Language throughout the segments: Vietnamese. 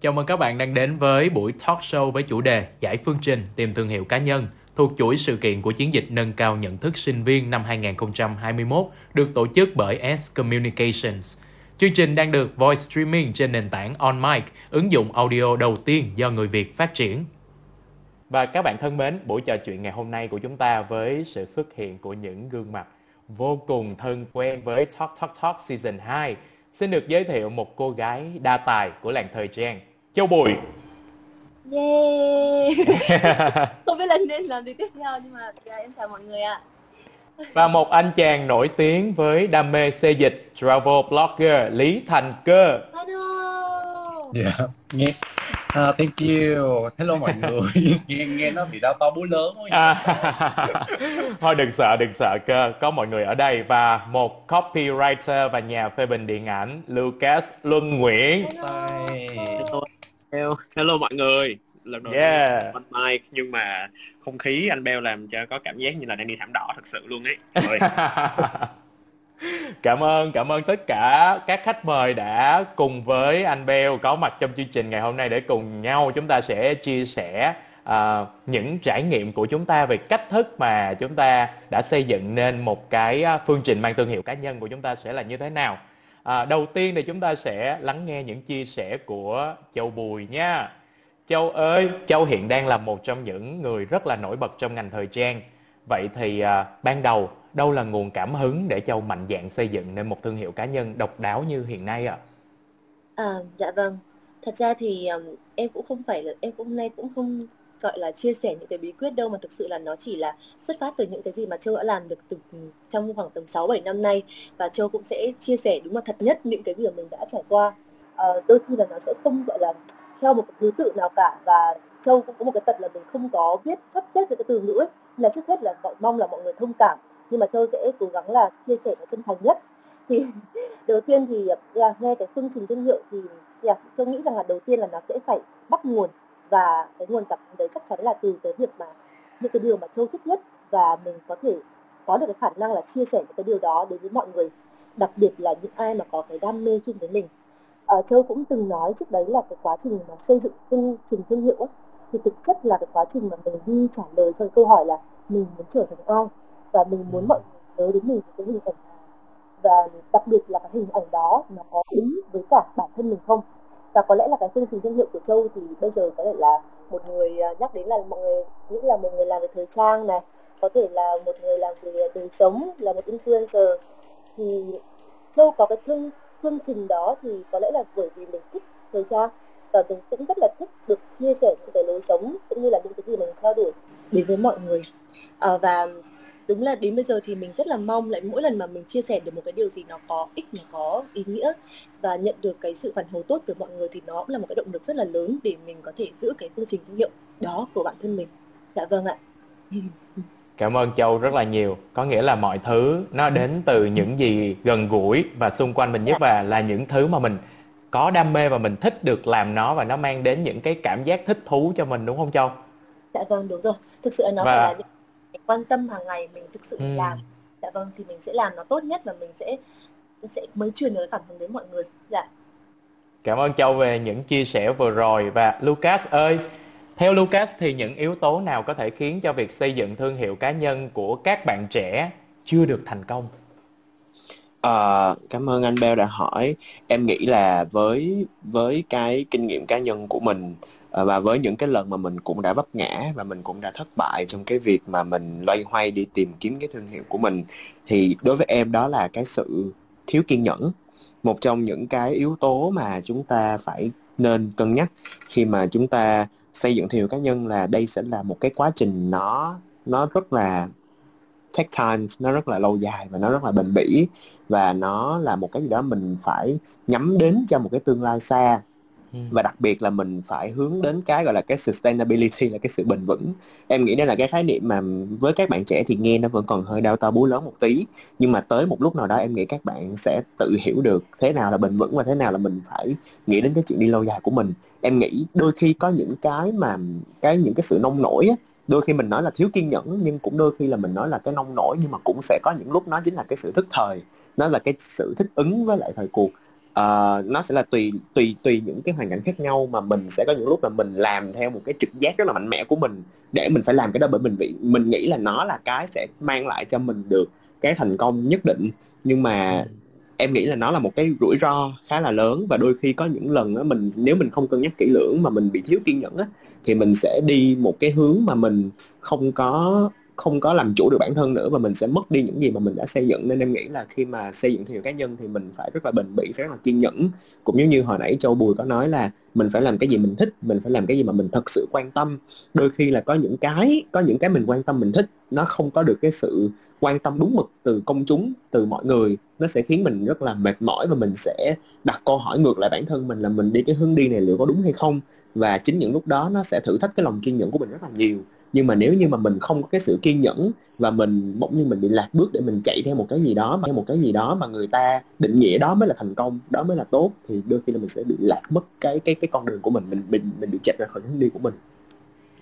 Chào mừng các bạn đang đến với buổi talk show với chủ đề Giải phương trình tìm thương hiệu cá nhân thuộc chuỗi sự kiện của chiến dịch nâng cao nhận thức sinh viên năm 2021 được tổ chức bởi S Communications. Chương trình đang được voice streaming trên nền tảng OnMic, ứng dụng audio đầu tiên do người Việt phát triển. Và các bạn thân mến, buổi trò chuyện ngày hôm nay của chúng ta với sự xuất hiện của những gương mặt vô cùng thân quen với Talk Talk Talk Season 2 xin được giới thiệu một cô gái đa tài của làng thời trang, Châu Bùi. Yeah. Không biết là nên làm gì tiếp theo nhưng mà yeah, em chào mọi người ạ. Và một anh chàng nổi tiếng với đam mê xê dịch travel blogger Lý Thành Cơ. Hello. Yeah. Nghe À, thank you. Hello mọi người. nghe nghe nó bị đau to búa lớn quá. À, thôi đừng sợ, đừng sợ cơ. Có mọi người ở đây và một copywriter và nhà phê bình điện ảnh Lucas Luân Nguyễn. Hello. Hello, hello mọi người. Lần đầu Yeah. tiên on mic nhưng mà không khí anh Bell làm cho có cảm giác như là đang đi thảm đỏ thật sự luôn ấy. Cảm ơn cảm ơn tất cả các khách mời đã cùng với anh Bell có mặt trong chương trình ngày hôm nay để cùng nhau chúng ta sẽ chia sẻ à, những trải nghiệm của chúng ta về cách thức mà chúng ta đã xây dựng nên một cái à, phương trình mang thương hiệu cá nhân của chúng ta sẽ là như thế nào à, đầu tiên thì chúng ta sẽ lắng nghe những chia sẻ của Châu Bùi nha Châu ơi Châu hiện đang là một trong những người rất là nổi bật trong ngành thời trang vậy thì à, ban đầu đâu là nguồn cảm hứng để Châu mạnh dạn xây dựng nên một thương hiệu cá nhân độc đáo như hiện nay ạ? À, dạ vâng. Thật ra thì um, em cũng không phải là em cũng hôm nay cũng không gọi là chia sẻ những cái bí quyết đâu mà thực sự là nó chỉ là xuất phát từ những cái gì mà Châu đã làm được từ trong khoảng tầm 6 7 năm nay. Và Châu cũng sẽ chia sẻ đúng là thật nhất những cái gì mà mình đã trải qua. À, đôi khi là nó sẽ không gọi là theo một thứ tự nào cả. Và Châu cũng có một cái tật là mình không có biết sắp xếp được cái từ ngữ ấy. Là trước hết là gọi mong là mọi người thông cảm. Nhưng mà Châu sẽ cố gắng là chia sẻ nó chân thành nhất. Thì đầu tiên thì yeah, nghe cái phương trình thương hiệu thì yeah, Châu nghĩ rằng là đầu tiên là nó sẽ phải bắt nguồn và cái nguồn cảm hứng đấy chắc chắn là từ cái việc mà những cái điều mà Châu thích nhất. Và mình có thể có được cái khả năng là chia sẻ những cái điều đó đến với mọi người. Đặc biệt là những ai mà có cái đam mê chung với mình. À, Châu cũng từng nói trước đấy là cái quá trình mà xây dựng chương trình thương hiệu ấy, thì thực chất là cái quá trình mà mình đi trả lời cho câu hỏi là mình muốn trở thành ai? Và mình muốn mọi người nhớ đến mình cái hình ảnh và đặc biệt là cái hình ảnh đó nó có đúng với cả bản thân mình không và có lẽ là cái chương trình thương hiệu của Châu thì bây giờ có thể là một người à, nhắc đến là mọi người nghĩ là một người làm về thời trang này có thể là một người làm về đời sống là một influencer. Thì Châu có cái thương chương trình đó thì có lẽ là bởi vì mình thích thời trang và mình cũng rất là thích được chia sẻ những cái lối sống cũng như là những cái gì mình theo đuổi đến với mọi người. À, và đúng là đến bây giờ thì mình rất là mong lại mỗi lần mà mình chia sẻ được một cái điều gì nó có ích nó có ý nghĩa và nhận được cái sự phản hồi tốt từ mọi người thì nó cũng là một cái động lực rất là lớn để mình có thể giữ cái phương trình thương hiệu đó của bản thân mình dạ vâng ạ Cảm ơn Châu rất là nhiều. Có nghĩa là mọi thứ nó đến từ những gì gần gũi và xung quanh mình nhất Dạ. và là những thứ mà mình có đam mê và mình thích được làm nó và nó mang đến những cái cảm giác thích thú cho mình đúng không Châu? dạ vâng đúng rồi thực sự nó Và- phải là quan tâm hàng ngày mình thực sự Ừ. làm dạ vâng thì mình sẽ làm nó tốt nhất và mình sẽ sẽ mới truyền được cảm hứng đến mọi người dạ Cảm ơn Châu về những chia sẻ vừa rồi và Lucas ơi, theo Lucas thì những yếu tố nào có thể khiến cho việc xây dựng thương hiệu cá nhân của các bạn trẻ chưa được thành công? Ờ, cảm ơn anh Bell đã hỏi. Em nghĩ là với với cái kinh nghiệm cá nhân của mình à, và với những cái lần mà mình cũng đã vấp ngã và mình cũng đã thất bại trong cái việc mà mình loay hoay đi tìm kiếm cái thương hiệu của mình thì đối với em đó là cái sự thiếu kiên nhẫn. Một trong những cái yếu tố mà chúng ta phải nên cân nhắc khi mà chúng ta xây dựng thương hiệu cá nhân là đây sẽ là một cái quá trình nó nó rất là take time nó rất là lâu dài và nó rất là bền bỉ và nó là một cái gì đó mình phải nhắm đến cho một cái tương lai xa. Ừ. và đặc biệt là mình phải hướng đến cái gọi là cái sustainability, là cái sự bền vững. Em nghĩ đây là cái khái niệm mà với các bạn trẻ thì nghe nó vẫn còn hơi đau to búa lớn một tí. Nhưng mà tới một lúc nào đó em nghĩ các bạn sẽ tự hiểu được thế nào là bền vững và thế nào là mình phải nghĩ đến cái chuyện đi lâu dài của mình. Em nghĩ đôi khi có những cái mà cái những cái sự nông nổi á, đôi khi mình nói là thiếu kiên nhẫn, nhưng cũng đôi khi là mình nói là cái nông nổi, nhưng mà cũng sẽ có những lúc nó chính là cái sự thức thời, nó là cái sự thích ứng với lại thời cuộc uh, nó sẽ là tùy tùy tùy những cái hoàn cảnh khác nhau mà mình sẽ có những lúc là mình làm theo một cái trực giác rất là mạnh mẽ của mình để mình phải làm cái đó bởi mình vị mình nghĩ là nó là cái sẽ mang lại cho mình được cái thành công nhất định nhưng mà ừ. em nghĩ là nó là một cái rủi ro khá là lớn và đôi khi có những lần á mình nếu mình không cân nhắc kỹ lưỡng mà mình bị thiếu kiên nhẫn á thì mình sẽ đi một cái hướng mà mình không có không có làm chủ được bản thân nữa và mình sẽ mất đi những gì mà mình đã xây dựng. Nên em nghĩ là khi mà xây dựng thương hiệu cá nhân thì mình phải rất là bền bỉ, phải rất là kiên nhẫn. Cũng giống như hồi nãy châu bùi có nói là mình phải làm cái gì mình thích, mình phải làm cái gì mà mình thật sự quan tâm. Đôi khi là có những cái, có những cái mình quan tâm mình thích, nó không có được cái sự quan tâm đúng mực từ công chúng, từ mọi người. Nó sẽ khiến mình rất là mệt mỏi và mình sẽ đặt câu hỏi ngược lại bản thân mình là mình đi cái hướng đi này liệu có đúng hay không? Và chính những lúc đó nó sẽ thử thách cái lòng kiên nhẫn của mình rất là nhiều nhưng mà nếu như mà mình không có cái sự kiên nhẫn và mình bỗng nhiên mình bị lạc bước để mình chạy theo một cái gì đó mà theo một cái gì đó mà người ta định nghĩa đó mới là thành công đó mới là tốt thì đôi khi là mình sẽ bị lạc mất cái cái cái con đường của mình mình mình mình bị chạy ra khỏi hướng đi của mình.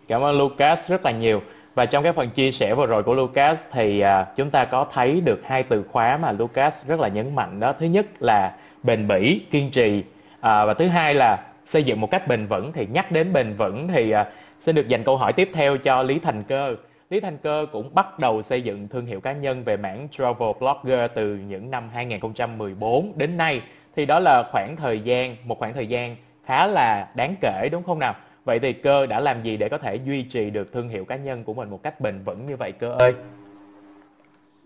Cảm ơn Lucas rất là nhiều. Và trong cái phần chia sẻ vừa rồi của Lucas thì uh, chúng ta có thấy được hai từ khóa mà Lucas rất là nhấn mạnh đó. Thứ nhất là bền bỉ kiên trì uh, và thứ hai là xây dựng một cách bền vững. Thì nhắc đến bền vững thì uh, Xin được dành câu hỏi tiếp theo cho Lý Thành Cơ. Lý Thành Cơ cũng bắt đầu xây dựng thương hiệu cá nhân về mảng travel blogger từ những năm 2014 đến nay. Thì đó là khoảng thời gian, một khoảng thời gian khá là đáng kể đúng không nào? Vậy thì Cơ đã làm gì để có thể duy trì được thương hiệu cá nhân của mình một cách bền vững như vậy Cơ ơi?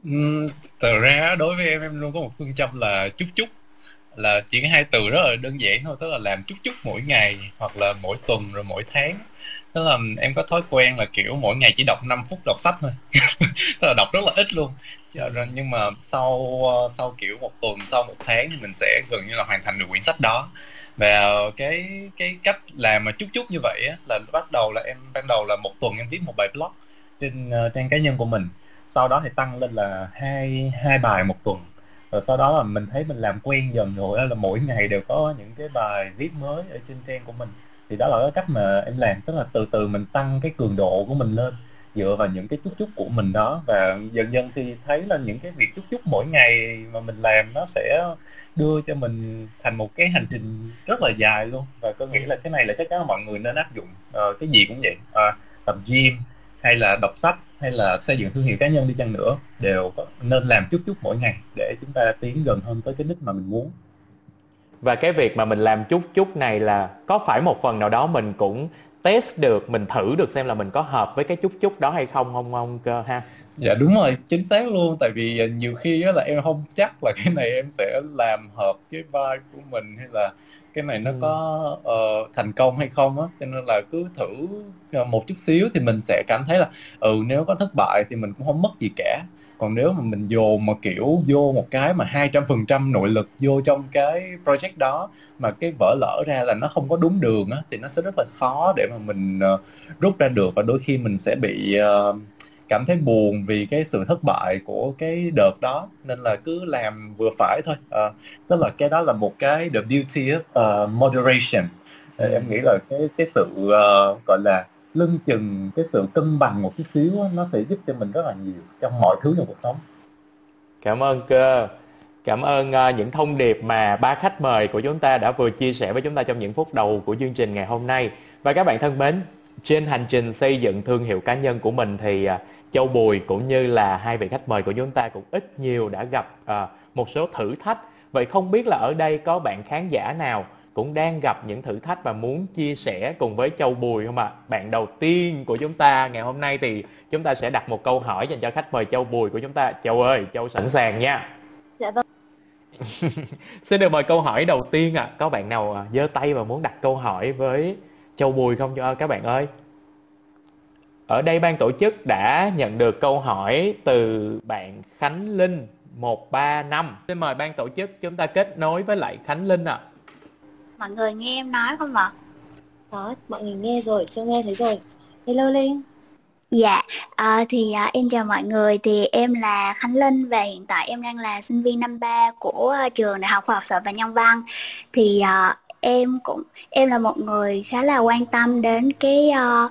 Ừ, thật ra đối với em em luôn có một phương châm là chút chút là chỉ hai từ rất là đơn giản thôi tức là làm chút chút mỗi ngày hoặc là mỗi tuần rồi mỗi tháng tức là em có thói quen là kiểu mỗi ngày chỉ đọc 5 phút đọc sách thôi. Tức là đọc rất là ít luôn. Nhưng mà sau ờ, sau kiểu một tuần sau một tháng thì mình sẽ gần như là hoàn thành được quyển sách đó. Và cái cái cách làm mà chút chút như vậy á, là bắt đầu là em ban đầu là một tuần em viết một bài blog trên uh, trang cá nhân của mình. Sau đó thì tăng lên là hai hai bài một tuần. Rồi sau đó là mình thấy mình làm quen dần rồi là mỗi ngày đều có những cái bài viết mới ở trên trang của mình thì đó là cái cách mà em làm tức là từ từ mình tăng cái cường độ của mình lên dựa vào những cái chút chút của mình đó. Và dần dần thì thấy là những cái việc chút chút mỗi ngày mà mình làm nó sẽ đưa cho mình thành một cái hành trình rất là dài luôn. Và tôi nghĩ là cái này là chắc chắn mọi người nên áp dụng. À, cái gì cũng vậy. À, tập gym hay là đọc sách hay là xây dựng thương hiệu cá nhân đi chăng nữa đều có, nên làm chút chút mỗi ngày để chúng ta tiến gần hơn tới cái đích mà mình muốn và cái việc mà mình làm chút chút này là có phải một phần nào đó mình cũng test được mình thử được xem là mình có hợp với cái chút chút đó hay không không không cơ ha? Dạ đúng rồi chính xác luôn. Tại vì à, nhiều khi là em không chắc là cái này em sẽ làm hợp cái vai của mình hay là cái này nó ừ. có uh, thành công hay không á. Cho nên là cứ thử ờ, một chút xíu thì mình sẽ cảm thấy là ừ nếu có thất bại thì mình cũng không mất gì cả còn nếu mà mình dồn mà kiểu vô một cái mà hai trăm phần trăm nội lực vô trong cái project đó mà cái vỡ lỡ ra là nó không có đúng đường á thì nó sẽ rất là khó để mà mình uh, rút ra được. Và đôi khi mình sẽ bị uh, cảm thấy buồn vì cái sự thất bại của cái đợt đó. Nên là cứ làm vừa phải thôi. Uh, tức là cái đó là một cái the beauty of uh, moderation. Uh, em nghĩ là cái cái sự uh, gọi là lưng chừng cái sự cân bằng một chút xíu nó sẽ giúp cho mình rất là nhiều trong mọi thứ trong cuộc sống. Cảm ơn cơ. Cảm ơn uh, những thông điệp mà ba khách mời của chúng ta đã vừa chia sẻ với chúng ta trong những phút đầu của chương trình ngày hôm nay. Và các bạn thân mến trên hành trình xây dựng thương hiệu cá nhân của mình thì uh, Châu Bùi cũng như là hai vị khách mời của chúng ta cũng ít nhiều đã gặp uh, một số thử thách. Vậy không biết là ở đây có bạn khán giả nào cũng đang gặp những thử thách và muốn chia sẻ cùng với Châu Bùi không ạ? À? Bạn đầu tiên của chúng ta ngày hôm nay thì chúng ta sẽ đặt một câu hỏi dành cho khách mời Châu Bùi của chúng ta. Châu ơi, Châu sẵn sàng nha. Dạ vâng. Xin được mời câu hỏi đầu tiên ạ. À. Có bạn nào à, giơ tay và muốn đặt câu hỏi với Châu Bùi không cho các bạn ơi? Ở đây ban tổ chức đã nhận được câu hỏi từ bạn Khánh Linh 135. Xin mời ban tổ chức chúng ta kết nối với lại Khánh Linh ạ. À mọi người nghe em nói không ạ? Có, mọi người nghe rồi, cho nghe thấy rồi. Hello Linh. Dạ, à, thì à, em chào mọi người, thì em là Khánh Linh và hiện tại em đang là sinh viên năm 3 của uh, trường Đại học Khoa học Xã và Nhân văn. Thì uh, em cũng em là một người khá là quan tâm đến cái uh,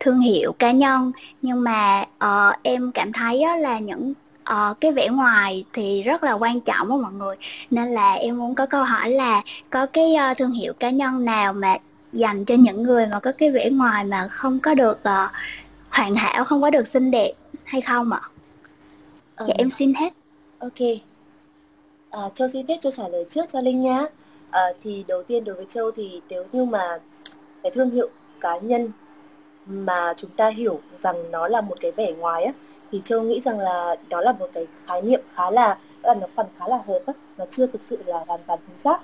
thương hiệu cá nhân nhưng mà uh, em cảm thấy uh, là những uh, cái vẻ ngoài thì rất là quan trọng với mọi người. Nên là em muốn có câu hỏi là có cái uh, thương hiệu cá nhân nào mà dành cho những người mà có cái vẻ ngoài mà không có được uh, hoàn hảo không có được xinh đẹp hay không ạ? Ờ, dạ em xin hết. ok. À, châu xin phép châu trả lời trước cho linh nhá. À, thì đầu tiên đối với châu thì nếu như mà cái thương hiệu cá nhân mà chúng ta hiểu rằng nó là một cái vẻ ngoài á thì châu nghĩ rằng là đó là một cái khái niệm khá là là nó còn khá là hợp ấy. nó chưa thực sự là hoàn toàn chính xác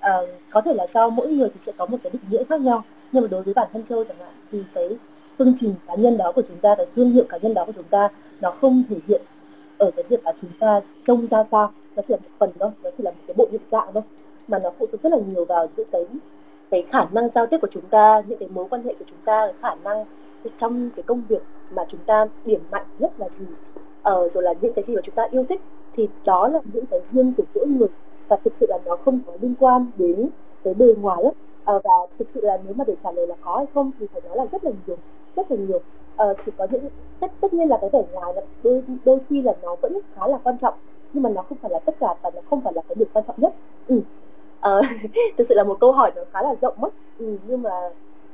à, có thể là do mỗi người thì sẽ có một cái định nghĩa khác nhau nhưng mà đối với bản thân châu chẳng hạn thì cái phương trình cá nhân đó của chúng ta cái thương hiệu cá nhân đó của chúng ta nó không thể hiện ở cái việc là chúng ta trông ra sao nó chỉ là một phần thôi nó chỉ là một cái bộ nhận dạng thôi mà nó phụ thuộc rất là nhiều vào những cái cái khả năng giao tiếp của chúng ta những cái mối quan hệ của chúng ta cái khả năng trong cái công việc mà chúng ta điểm mạnh nhất là gì? Ờ, rồi là những cái gì mà chúng ta yêu thích thì đó là những cái riêng của mỗi người. Và thực sự là nó không có liên quan đến cái bề ngoài ấy. À, ờ, và thực sự là nếu mà để trả lời là có hay không thì phải nói là rất là nhiều rất là nhiều. À, thì có những tất tất nhiên là cái vẻ ngoài là đôi đôi khi là nó vẫn khá là quan trọng nhưng mà nó không phải là tất cả và nó không phải là cái điều quan trọng nhất. Ừ. à, thực sự là một câu hỏi nó khá là rộng mất ừ, nhưng mà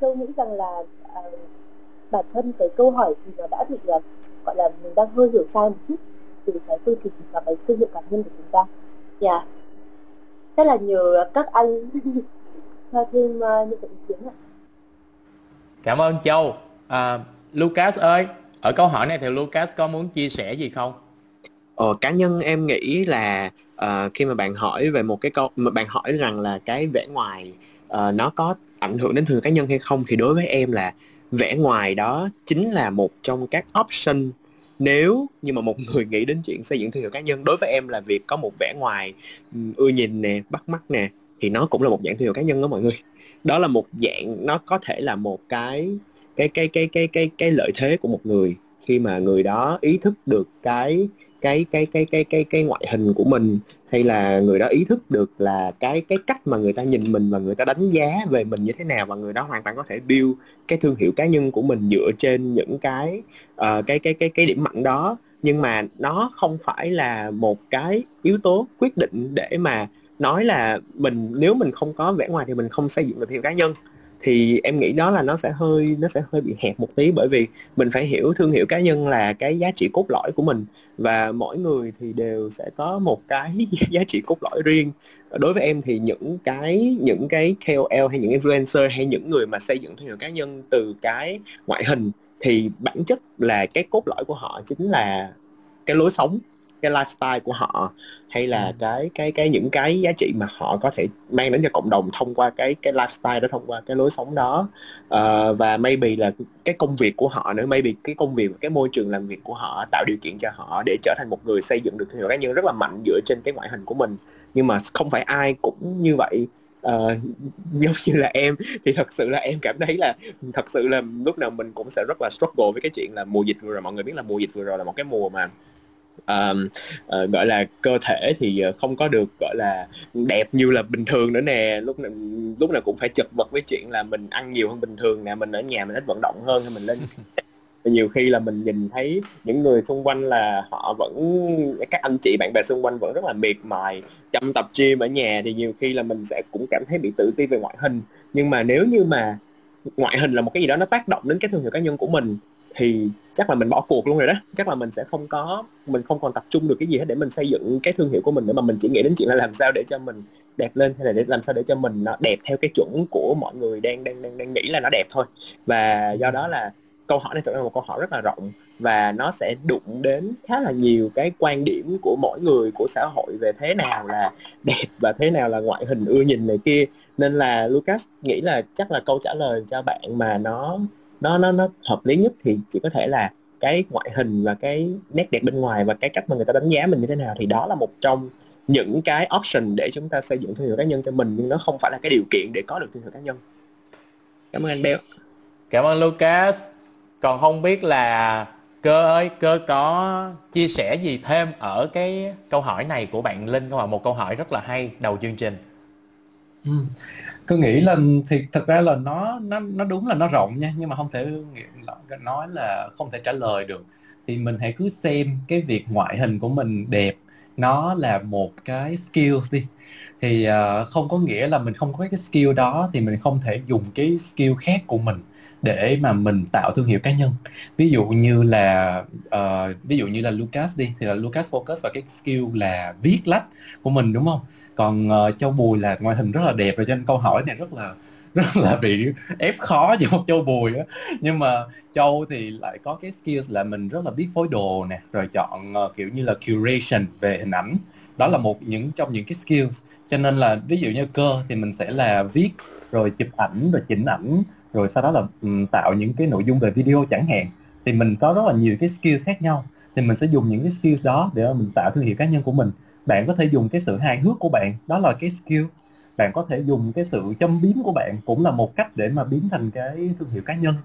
châu nghĩ rằng là à, bản thân cái câu hỏi thì nó đã bị là gọi là mình đang hơi hiểu sai một chút từ cái tư trình và cái thương hiệu cá nhân của chúng ta. Dạ. Yeah. rất là nhờ các anh. Cho thêm uh, những cái ý kiến ạ. Cảm ơn châu. À, Lucas ơi ở câu hỏi này thì Lucas có muốn chia sẻ gì không? Ờ, cá nhân em nghĩ là uh, khi mà bạn hỏi về một cái câu mà bạn hỏi rằng là cái vẻ ngoài uh, nó có ảnh hưởng đến thương cá nhân hay không thì đối với em là vẻ ngoài đó chính là một trong các option. Nếu như mà một người nghĩ đến chuyện xây dựng thương hiệu cá nhân đối với em là việc có một vẻ ngoài ưa nhìn nè bắt mắt nè thì nó cũng là một dạng thương hiệu cá nhân đó mọi người. Đó là một dạng nó có thể là một cái cái cái cái cái cái cái lợi thế của một người khi mà người đó ý thức được cái cái cái cái cái cái cái ngoại hình của mình hay là người đó ý thức được là cái cái cách mà người ta nhìn mình và người ta đánh giá về mình như thế nào và người đó hoàn toàn có thể build cái thương hiệu cá nhân của mình dựa trên những cái uh, cái cái cái cái điểm mạnh đó. Nhưng mà nó không phải là một cái yếu tố quyết định để mà nói là mình nếu mình không có vẻ ngoài thì mình không xây dựng được thương hiệu cá nhân thì em nghĩ đó là nó sẽ hơi, nó sẽ hơi bị hẹp một tí bởi vì mình phải hiểu, thương hiệu cá nhân là cái giá trị cốt lõi của mình. Và mỗi người thì đều sẽ có một cái giá trị cốt lõi riêng. Đối với em thì những cái những cái KOL hay những influencer hay những người mà xây dựng thương hiệu cá nhân từ cái ngoại hình thì bản chất là cái cốt lõi của họ chính là cái lối sống cái lifestyle của họ hay là ừ. cái cái cái những cái giá trị mà họ có thể mang đến cho cộng đồng thông qua cái cái lifestyle đó thông qua cái lối sống đó. Uh, và maybe là cái công việc của họ nữa maybe cái công việc cái môi trường làm việc của họ tạo điều kiện cho họ để trở thành một người xây dựng được thương hiệu cá nhân rất là mạnh dựa trên cái ngoại hình của mình. Nhưng mà không phải ai cũng như vậy. Uh, giống như là em thì thật sự là em cảm thấy là thật sự là lúc nào mình cũng sẽ rất là struggle với cái chuyện là mùa dịch vừa rồi. Mọi người biết là mùa dịch vừa rồi là một cái mùa mà um, uh, gọi là cơ thể thì ờ, không có được gọi là đẹp như là bình thường nữa nè. Lúc nào lúc nào cũng phải chật vật với chuyện là mình ăn nhiều hơn bình thường nè mình ở nhà mình ít vận động hơn hay mình lên nhiều khi là mình nhìn thấy những người xung quanh là họ vẫn các anh chị bạn bè xung quanh vẫn rất là miệt mài chăm tập gym ở nhà thì nhiều khi là mình sẽ cũng cảm thấy bị tự ti về ngoại hình. Nhưng mà nếu như mà ngoại hình là một cái gì đó nó tác động đến cái thương hiệu cá nhân của mình thì chắc là mình bỏ cuộc luôn rồi đó. Chắc là mình sẽ không có, mình không còn tập trung được cái gì hết để mình xây dựng cái thương hiệu của mình nữa, mà mình chỉ nghĩ đến chuyện là làm sao để cho mình đẹp lên, hay là để làm sao để cho mình nó đẹp theo cái chuẩn của mọi người đang đang đang đang nghĩ là nó đẹp thôi. Và do đó là câu hỏi này trở ra là một câu hỏi rất là rộng, và nó sẽ đụng đến khá là nhiều cái quan điểm của mỗi người của xã hội về thế nào là đẹp và thế nào là ngoại hình ưa nhìn này kia. Nên là Lucas nghĩ là chắc là câu trả lời cho bạn mà nó nó nó nó hợp lý nhất thì chỉ có thể là cái ngoại hình và cái nét đẹp bên ngoài và cái cách mà người ta đánh giá mình như thế nào thì đó là một trong những cái option để chúng ta xây dựng thương hiệu cá nhân cho mình. Nhưng nó không phải là cái điều kiện để có được thương hiệu cá nhân. Cảm ơn anh Bell cảm ơn Lucas. Còn không biết là cơ ơi cơ có chia sẻ gì thêm ở cái câu hỏi này của bạn Linh không ạ? Một câu hỏi rất là hay đầu chương trình. Ừ cứ nghĩ là thì thật ra là nó nó nó đúng là nó rộng nha nhưng mà không thể nói là không thể trả lời được. Thì mình hãy cứ xem cái việc ngoại hình của mình đẹp nó là một cái skill đi. Thì uh, không có nghĩa là mình không có cái skill đó thì mình không thể dùng cái skill khác của mình để mà mình tạo thương hiệu cá nhân. Ví dụ như là uh, ví dụ như là Lucas đi thì là Lucas focus vào cái skill là viết lách của mình đúng không? Còn uh, Châu Bùi là ngoại hình rất là đẹp rồi cho nên câu hỏi này rất là rất là bị ép khó cho một châu bùi á. Nhưng mà châu thì lại có cái skills là mình rất là biết phối đồ nè rồi chọn uh, kiểu như là curation về hình ảnh. Đó là một những trong những cái skills. Cho nên là ví dụ như cơ thì mình sẽ là viết rồi chụp ảnh rồi chỉnh ảnh rồi sau đó là um, tạo những cái nội dung về video chẳng hạn. Thì mình có rất là nhiều cái skills khác nhau. Thì mình sẽ dùng những cái skills đó để mình tạo thương hiệu cá nhân của mình. Bạn có thể dùng cái sự hài hước của bạn đó là cái skill. Bạn có thể dùng cái sự châm biếm của bạn cũng là một cách để mà biến thành cái thương hiệu cá nhân.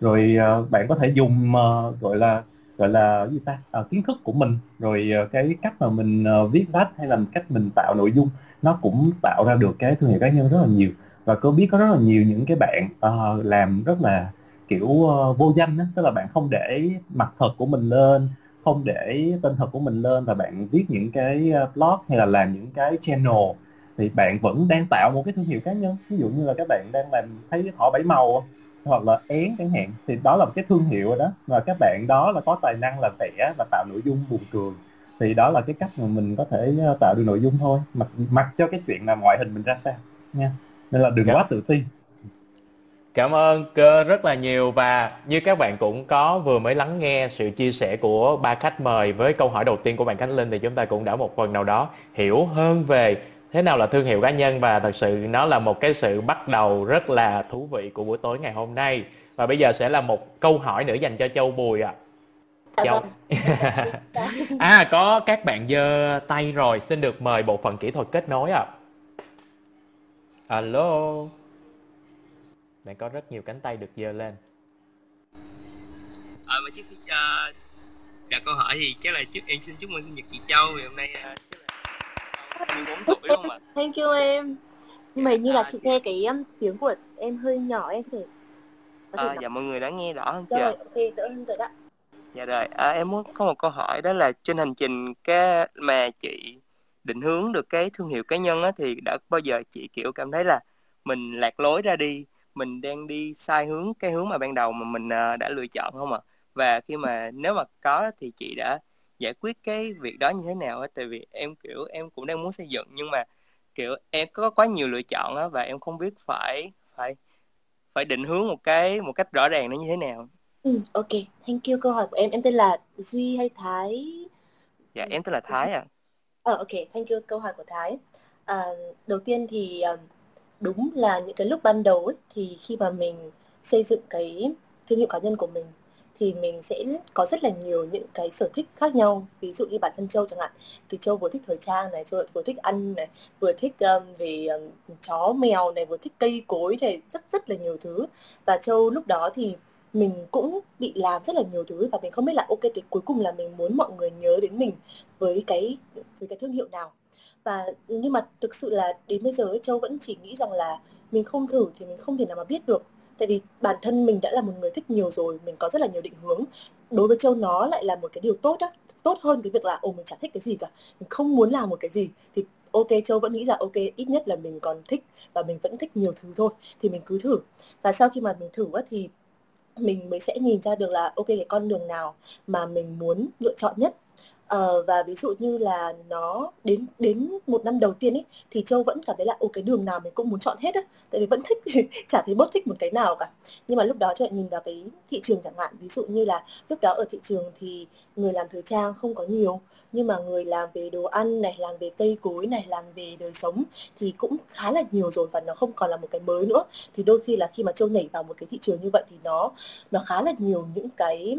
Rồi uh, bạn có thể dùng uh, gọi là gọi là gì ta? À, kiến thức của mình. Rồi uh, cái cách mà mình uh, viết lách hay là cách mình tạo nội dung nó cũng tạo ra được cái thương hiệu cá nhân rất là nhiều và cô biết có rất là nhiều những cái bạn uh, làm rất là kiểu uh, vô danh đó tức là bạn không để mặt thật của mình lên không để tên thật của mình lên và bạn viết những cái ờ, blog hay là làm những cái channel thì bạn vẫn đang tạo một cái thương hiệu cá nhân. Ví dụ như là các bạn đang làm thấy họ bảy màu hoặc là én chẳng hạn thì đó là một cái thương hiệu rồi đó. Và các bạn đó là có tài năng là vẽ và tạo nội dung buồn cười thì đó là cái cách mà mình có thể tạo được nội dung thôi. Mặc mặc cho cái chuyện là ngoại hình mình ra sao nha nên là đừng Cảm. Dạ. quá tự ti Cảm ơn cơ rất là nhiều và như các bạn cũng có vừa mới lắng nghe sự chia sẻ của ba khách mời với câu hỏi đầu tiên của bạn Khánh Linh thì chúng ta cũng đã một phần nào đó hiểu hơn về thế nào là thương hiệu cá nhân và thật sự nó là một cái sự bắt đầu rất là thú vị của buổi tối ngày hôm nay và bây giờ sẽ là một câu hỏi nữa dành cho châu bùi ạ à. châu à có các bạn giơ tay rồi xin được mời bộ phận kỹ thuật kết nối ạ à. Alo đang có rất nhiều cánh tay được giơ lên ờ mà trước khi uh, đặt câu hỏi thì chắc là trước em xin chúc mừng sinh nhật chị châu vì hôm nay uh, chắc là 14 tuổi đúng không ạ? Thank you em. Nhưng mà như là chị nghe cái um, tiếng của em hơi nhỏ em thể À, dạ mọi người đã nghe rõ không chưa? Rồi, ok, đỡ hơn rồi đó. Dạ rồi, à, em muốn có một câu hỏi đó là trên hành trình cái mà chị định hướng được cái thương hiệu cá nhân á thì đã bao giờ chị kiểu cảm thấy là mình lạc lối ra đi, mình đang đi sai hướng cái hướng mà ban đầu mà mình uh, đã lựa chọn không ạ? À? Và khi mà nếu mà có thì chị đã giải quyết cái việc đó như thế nào á? Tại vì em kiểu em cũng đang muốn xây dựng nhưng mà kiểu em có quá nhiều lựa chọn á và em không biết phải phải phải định hướng một cái một cách rõ ràng nó như thế nào. Ừ, ok. Thank you. Câu hỏi của em em tên là duy hay thái? Dạ em tên là thái à ờ ok thank you. Câu hỏi của thái. À, đầu tiên thì ờ, đúng là những cái lúc ban đầu ấy, thì khi mà mình xây dựng cái thương hiệu cá nhân của mình thì mình sẽ có rất là nhiều những cái sở thích khác nhau. Ví dụ như bản thân châu chẳng hạn thì châu vừa thích thời trang này châu vừa thích ăn này vừa thích um, về um, chó mèo này vừa thích cây cối này rất rất là nhiều thứ. Và châu lúc đó thì mình cũng bị làm rất là nhiều thứ và mình không biết là ok thì cuối cùng là mình muốn mọi người nhớ đến mình với cái với cái thương hiệu nào. Và nhưng mà thực sự là đến bây giờ châu vẫn chỉ nghĩ rằng là mình không thử thì mình không thể nào mà biết được. Tại vì bản thân mình đã là một người thích nhiều rồi mình có rất là nhiều định hướng. Đối với châu nó lại là một cái điều tốt đó tốt hơn cái việc là ồ mình chẳng thích cái gì cả mình không muốn làm một cái gì. Thì ok châu vẫn nghĩ là ok ít nhất là mình còn thích và mình vẫn thích nhiều thứ thôi thì mình cứ thử. Và sau khi mà mình thử á, thì mình mới sẽ nhìn ra được là, ok, cái con đường nào mà mình muốn lựa chọn nhất. Ờ, và ví dụ như là nó đến đến một năm đầu tiên ấy thì Châu vẫn cảm thấy là ô cái đường nào mình cũng muốn chọn hết á. Tại vì vẫn thích chả thấy bớt thích một cái nào cả. Nhưng mà lúc đó cho nhìn vào cái thị trường chẳng hạn ví dụ như là lúc đó ở thị trường thì người làm thời trang không có nhiều nhưng mà người làm về đồ ăn này làm về cây cối này làm về đời sống thì cũng khá là nhiều rồi và nó không còn là một cái mới nữa. Thì đôi khi là khi mà châu nhảy vào một cái thị trường như vậy thì nó nó khá là nhiều những cái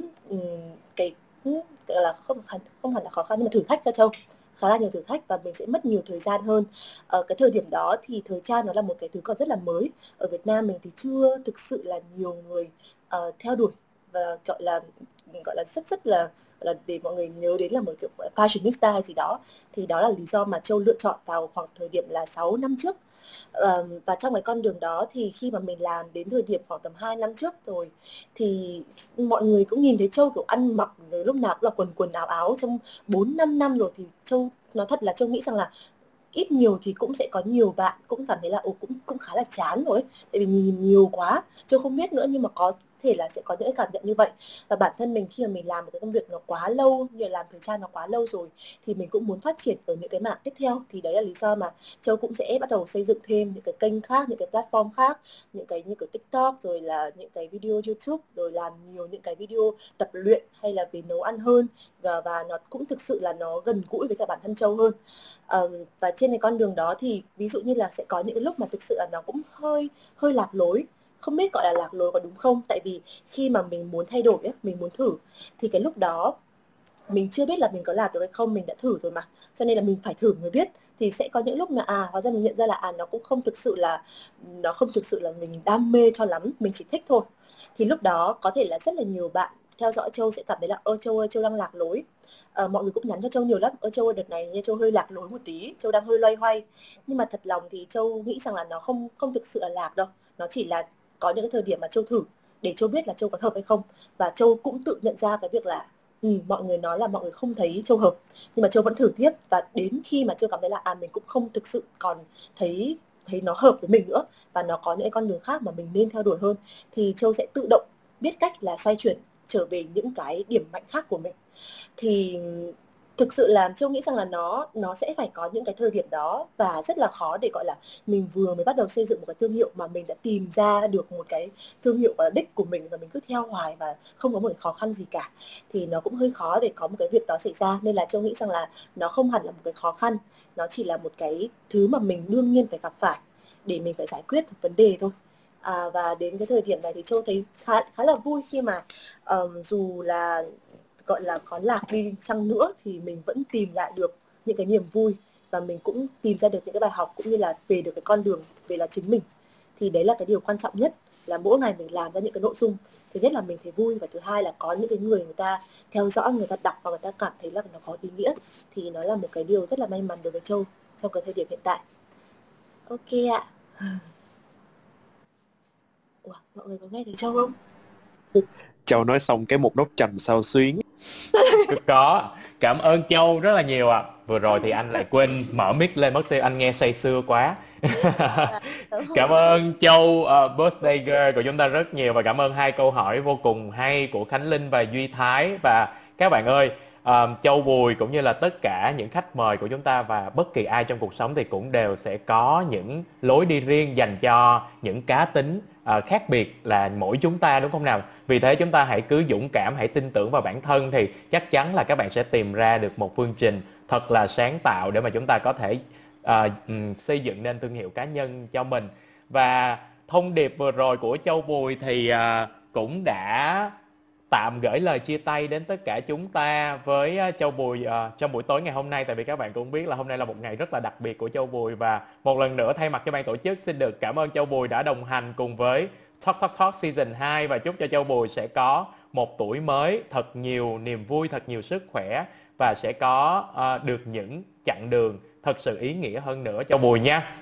cái tức là không hẳn không hẳn là khó khăn nhưng mà thử thách cho châu khá là nhiều thử thách và mình sẽ mất nhiều thời gian hơn. Ở cái thời điểm đó thì thời trang nó là một cái thứ còn rất là mới. Ở Việt Nam mình thì chưa thực sự là nhiều người uh, theo đuổi và gọi là gọi là rất rất là là để mọi người nhớ đến là một kiểu fashionista hay gì đó. Thì đó là lý do mà Châu lựa chọn vào khoảng thời điểm là 6 năm trước và trong cái con đường đó thì khi mà mình làm đến thời điểm khoảng tầm 2 năm trước rồi, thì mọi người cũng nhìn thấy Châu kiểu ăn mặc rồi lúc nào cũng là quần quần áo áo trong 4 5 năm rồi thì Châu, nó thật là Châu nghĩ rằng là ít nhiều thì cũng sẽ có nhiều bạn cũng cảm thấy là, ồ, cũng cũng khá là chán rồi tại vì nhìn nhiều quá. Châu không biết nữa nhưng mà có thể là sẽ có những cảm nhận như vậy. Và bản thân mình khi mà mình làm một cái công việc nó quá lâu như làm thời gian nó quá lâu rồi thì mình cũng muốn phát triển ở những cái mạng tiếp theo. Thì đấy là lý do mà châu cũng sẽ bắt đầu xây dựng thêm những cái kênh khác những cái platform khác những cái như kiểu tiktok rồi là những cái video youtube rồi làm nhiều những cái video tập luyện hay là về nấu ăn hơn. Và và nó cũng thực sự là nó gần gũi với cả bản thân châu hơn. Um, và trên cái con đường đó thì ví dụ như là sẽ có những cái lúc mà thực sự là nó cũng hơi hơi lạc lối không biết gọi là lạc lối có đúng không? Tại vì khi mà mình muốn thay đổi ấy, mình muốn thử thì cái lúc đó mình chưa biết là mình có làm được hay không mình đã thử rồi mà. Cho nên là mình phải thử mới biết. Thì sẽ có những lúc mà à hóa ra mình nhận ra là à nó cũng không thực sự là nó không thực sự là mình đam mê cho lắm mình chỉ thích thôi. Thì lúc đó có thể là rất là nhiều bạn theo dõi châu sẽ cảm thấy là ơ châu ơi châu đang lạc lối. À, mọi người cũng nhắn cho châu nhiều lắm. Ơ châu ơi đợt này nha châu hơi lạc lối một tí châu đang hơi loay hoay. Nhưng mà thật lòng thì châu nghĩ rằng là nó không không thực sự là lạc đâu. Nó chỉ là có những cái thời điểm mà châu thử để châu biết là châu có hợp hay không. Và châu cũng tự nhận ra cái việc là ừ, mọi người nói là mọi người không thấy châu hợp. Nhưng mà châu vẫn thử tiếp và đến khi mà châu cảm thấy là à mình cũng không thực sự còn thấy thấy nó hợp với mình nữa và nó có những con đường khác mà mình nên theo đuổi hơn thì châu sẽ tự động biết cách là xoay chuyển trở về những cái điểm mạnh khác của mình. Thì thực sự là châu nghĩ rằng là nó nó sẽ phải có những cái thời điểm đó và rất là khó để gọi là mình vừa mới bắt đầu xây dựng một cái thương hiệu mà mình đã tìm ra được một cái thương hiệu và đích của mình và mình cứ theo hoài và không có một cái khó khăn gì cả. Thì nó cũng hơi khó để có một cái việc đó xảy ra nên là châu nghĩ rằng là nó không hẳn là một cái khó khăn nó chỉ là một cái thứ mà mình đương nhiên phải gặp phải để mình phải giải quyết một vấn đề thôi. À, và đến cái thời điểm này thì châu thấy khá khá là vui khi mà um, dù là gọi là có lạc đi chăng nữa thì mình vẫn tìm lại được những cái niềm vui và mình cũng tìm ra được những cái bài học cũng như là về được cái con đường về là chính mình. Thì đấy là cái điều quan trọng nhất là mỗi ngày mình làm ra những cái nội dung. Thứ nhất là mình thấy vui và thứ hai là có những cái người người ta theo dõi người ta đọc và người ta cảm thấy là nó có ý nghĩa thì nó là một cái điều rất là may mắn đối với châu trong cái thời điểm hiện tại. Ok ạ. Ủa, mọi người có nghe thấy châu không? Châu nói xong cái một đốt trầm sao xuyến có. Cảm ơn châu rất là nhiều ạ. À. vừa rồi thì anh lại quên mở mic lên mất tiêu anh nghe say sưa quá. Cảm ơn châu uh, birthday girl của chúng ta rất nhiều và cảm ơn hai câu hỏi vô cùng hay của khánh linh và duy thái. Và các bạn ơi uh, châu bùi cũng như là tất cả những khách mời của chúng ta và bất kỳ ai trong cuộc sống thì cũng đều sẽ có những lối đi riêng dành cho những cá tính uh, khác biệt là mỗi chúng ta đúng không nào? Vì thế chúng ta hãy cứ dũng cảm hãy tin tưởng vào bản thân thì chắc chắn là các bạn sẽ tìm ra được một phương trình thật là sáng tạo để mà chúng ta có thể uh, xây dựng nên thương hiệu cá nhân cho mình. Và thông điệp vừa rồi của châu bùi thì uh, cũng đã tạm gửi lời chia tay đến tất cả chúng ta với à, Châu Bùi uh, trong buổi tối ngày hôm nay. Tại vì các bạn cũng biết là hôm nay là một ngày rất là đặc biệt của Châu Bùi. Và một lần nữa thay mặt cho ban tổ chức xin được cảm ơn Châu Bùi đã đồng hành cùng với Talk Talk Talk Season 2 và chúc cho Châu Bùi sẽ có một tuổi mới thật nhiều niềm vui, thật nhiều sức khỏe. Và sẽ có uh, được những chặng đường thật sự ý nghĩa hơn nữa Châu Bùi nha.